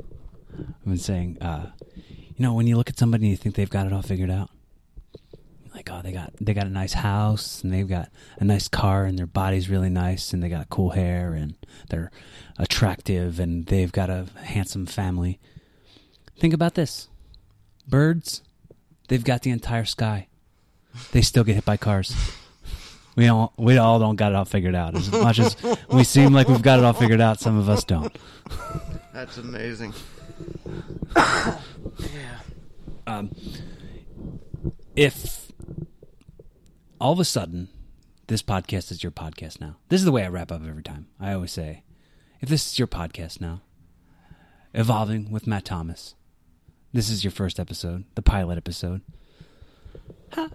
[SPEAKER 2] I've been saying, uh, you know, when you look at somebody and you think they've got it all figured out, like oh they got they got a nice house and they've got a nice car and their body's really nice and they got cool hair and they're attractive and they've got a handsome family. Think about this. Birds, they've got the entire sky. They still get hit by cars. We all we all don't got it all figured out. As much as we seem like we've got it all figured out, some of us don't.
[SPEAKER 1] That's amazing.
[SPEAKER 2] Um, if all of a sudden this podcast is your podcast now, this is the way I wrap up every time. I always say, if this is your podcast now, evolving with Matt Thomas, this is your first episode, the pilot episode. How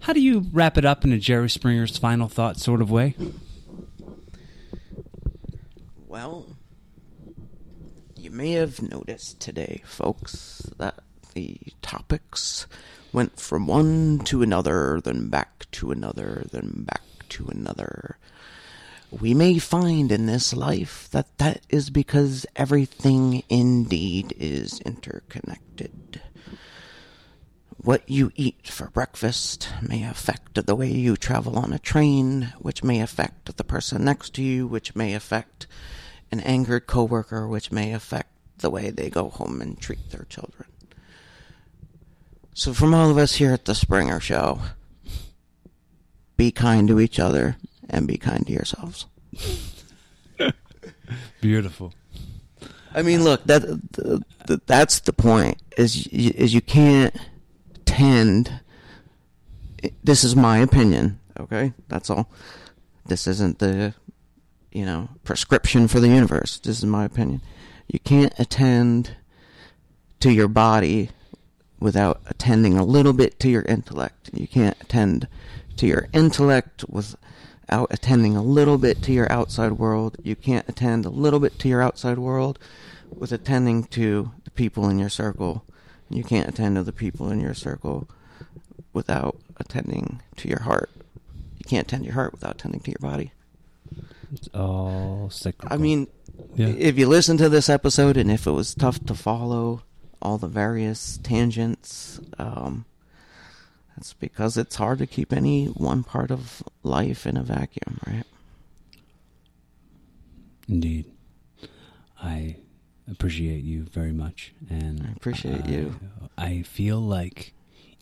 [SPEAKER 2] how do you wrap it up in a Jerry Springer's final thought sort of way?
[SPEAKER 1] Well, you may have noticed today, folks, that the topics went from one to another, then back to another, then back to another. We may find in this life that that is because everything indeed is interconnected. What you eat for breakfast may affect the way you travel on a train, which may affect the person next to you, which may affect an angered coworker, which may affect the way they go home and treat their children. So, from all of us here at the Springer Show, be kind to each other and be kind to yourselves.
[SPEAKER 2] Beautiful.
[SPEAKER 1] I mean, look that th- th- that's the point. Is is you can't tend. This is my opinion. Okay, that's all. This isn't the, you know, prescription for the universe. This is my opinion. You can't attend to your body without attending a little bit to your intellect. You can't attend to your intellect without attending a little bit to your outside world. You can't attend a little bit to your outside world with attending to the people in your circle. You can't attend to the people in your circle without attending to your heart. You can't attend to your heart without attending to your body.
[SPEAKER 2] It's all cyclical.
[SPEAKER 1] I mean,
[SPEAKER 2] Yeah.
[SPEAKER 1] if you listen to this episode and if it was tough to follow all the various tangents, um, that's because it's hard to keep any one part of life in a vacuum, right?
[SPEAKER 2] Indeed. I appreciate you very much and
[SPEAKER 1] I appreciate you.
[SPEAKER 2] I feel like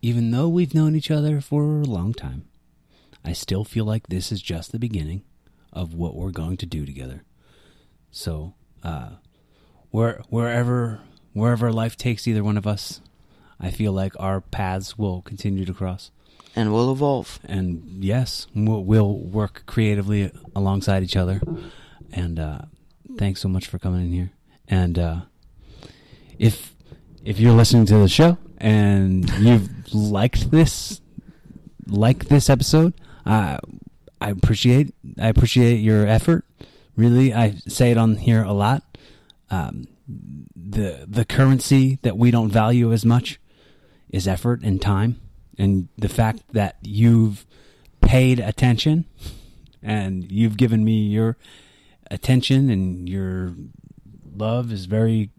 [SPEAKER 2] even though we've known each other for a long time, I still feel like this is just the beginning of what we're going to do together. So, uh where wherever wherever life takes either one of us, I feel like our paths will continue to cross.
[SPEAKER 1] And we'll evolve.
[SPEAKER 2] And yes, we'll, we'll work creatively alongside each other. And uh, thanks so much for coming in here. And uh, if if you're listening to the show and you've liked this like this episode, uh, I appreciate I appreciate your effort. Really, I say it on here a lot. Um, the the currency that we don't value as much is effort and time, and the fact that you've paid attention and you've given me your attention and your love is very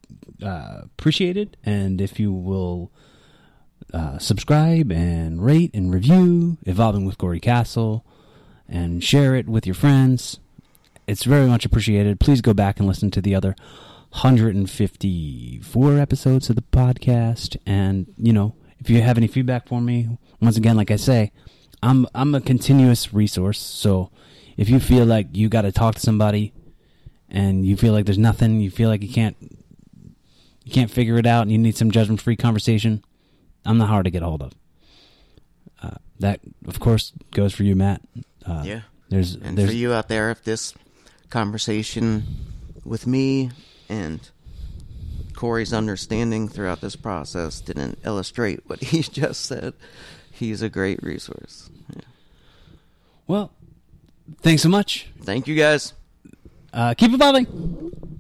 [SPEAKER 2] uh, appreciated. And if you will uh, subscribe and rate and review Evolving with Gory Castle and share it with your friends, it's very much appreciated. Please go back and listen to the other 154 episodes of the podcast. And, you know, if you have any feedback for me, once again, like I say, I'm I'm a continuous resource. So if you feel like you got to talk to somebody and you feel like there's nothing, you feel like you can't you can't figure it out, and you need some judgment-free conversation, I'm not hard to get a hold of. Uh, that, of course, goes for you, Matt. Uh,
[SPEAKER 1] Yeah.
[SPEAKER 2] There's
[SPEAKER 1] And
[SPEAKER 2] there's
[SPEAKER 1] for you out there, if this conversation with me and Corey's understanding throughout this process didn't illustrate what he just said, he's a great resource. Yeah.
[SPEAKER 2] well. Thanks so much.
[SPEAKER 1] Thank you guys.
[SPEAKER 2] Uh, keep evolving.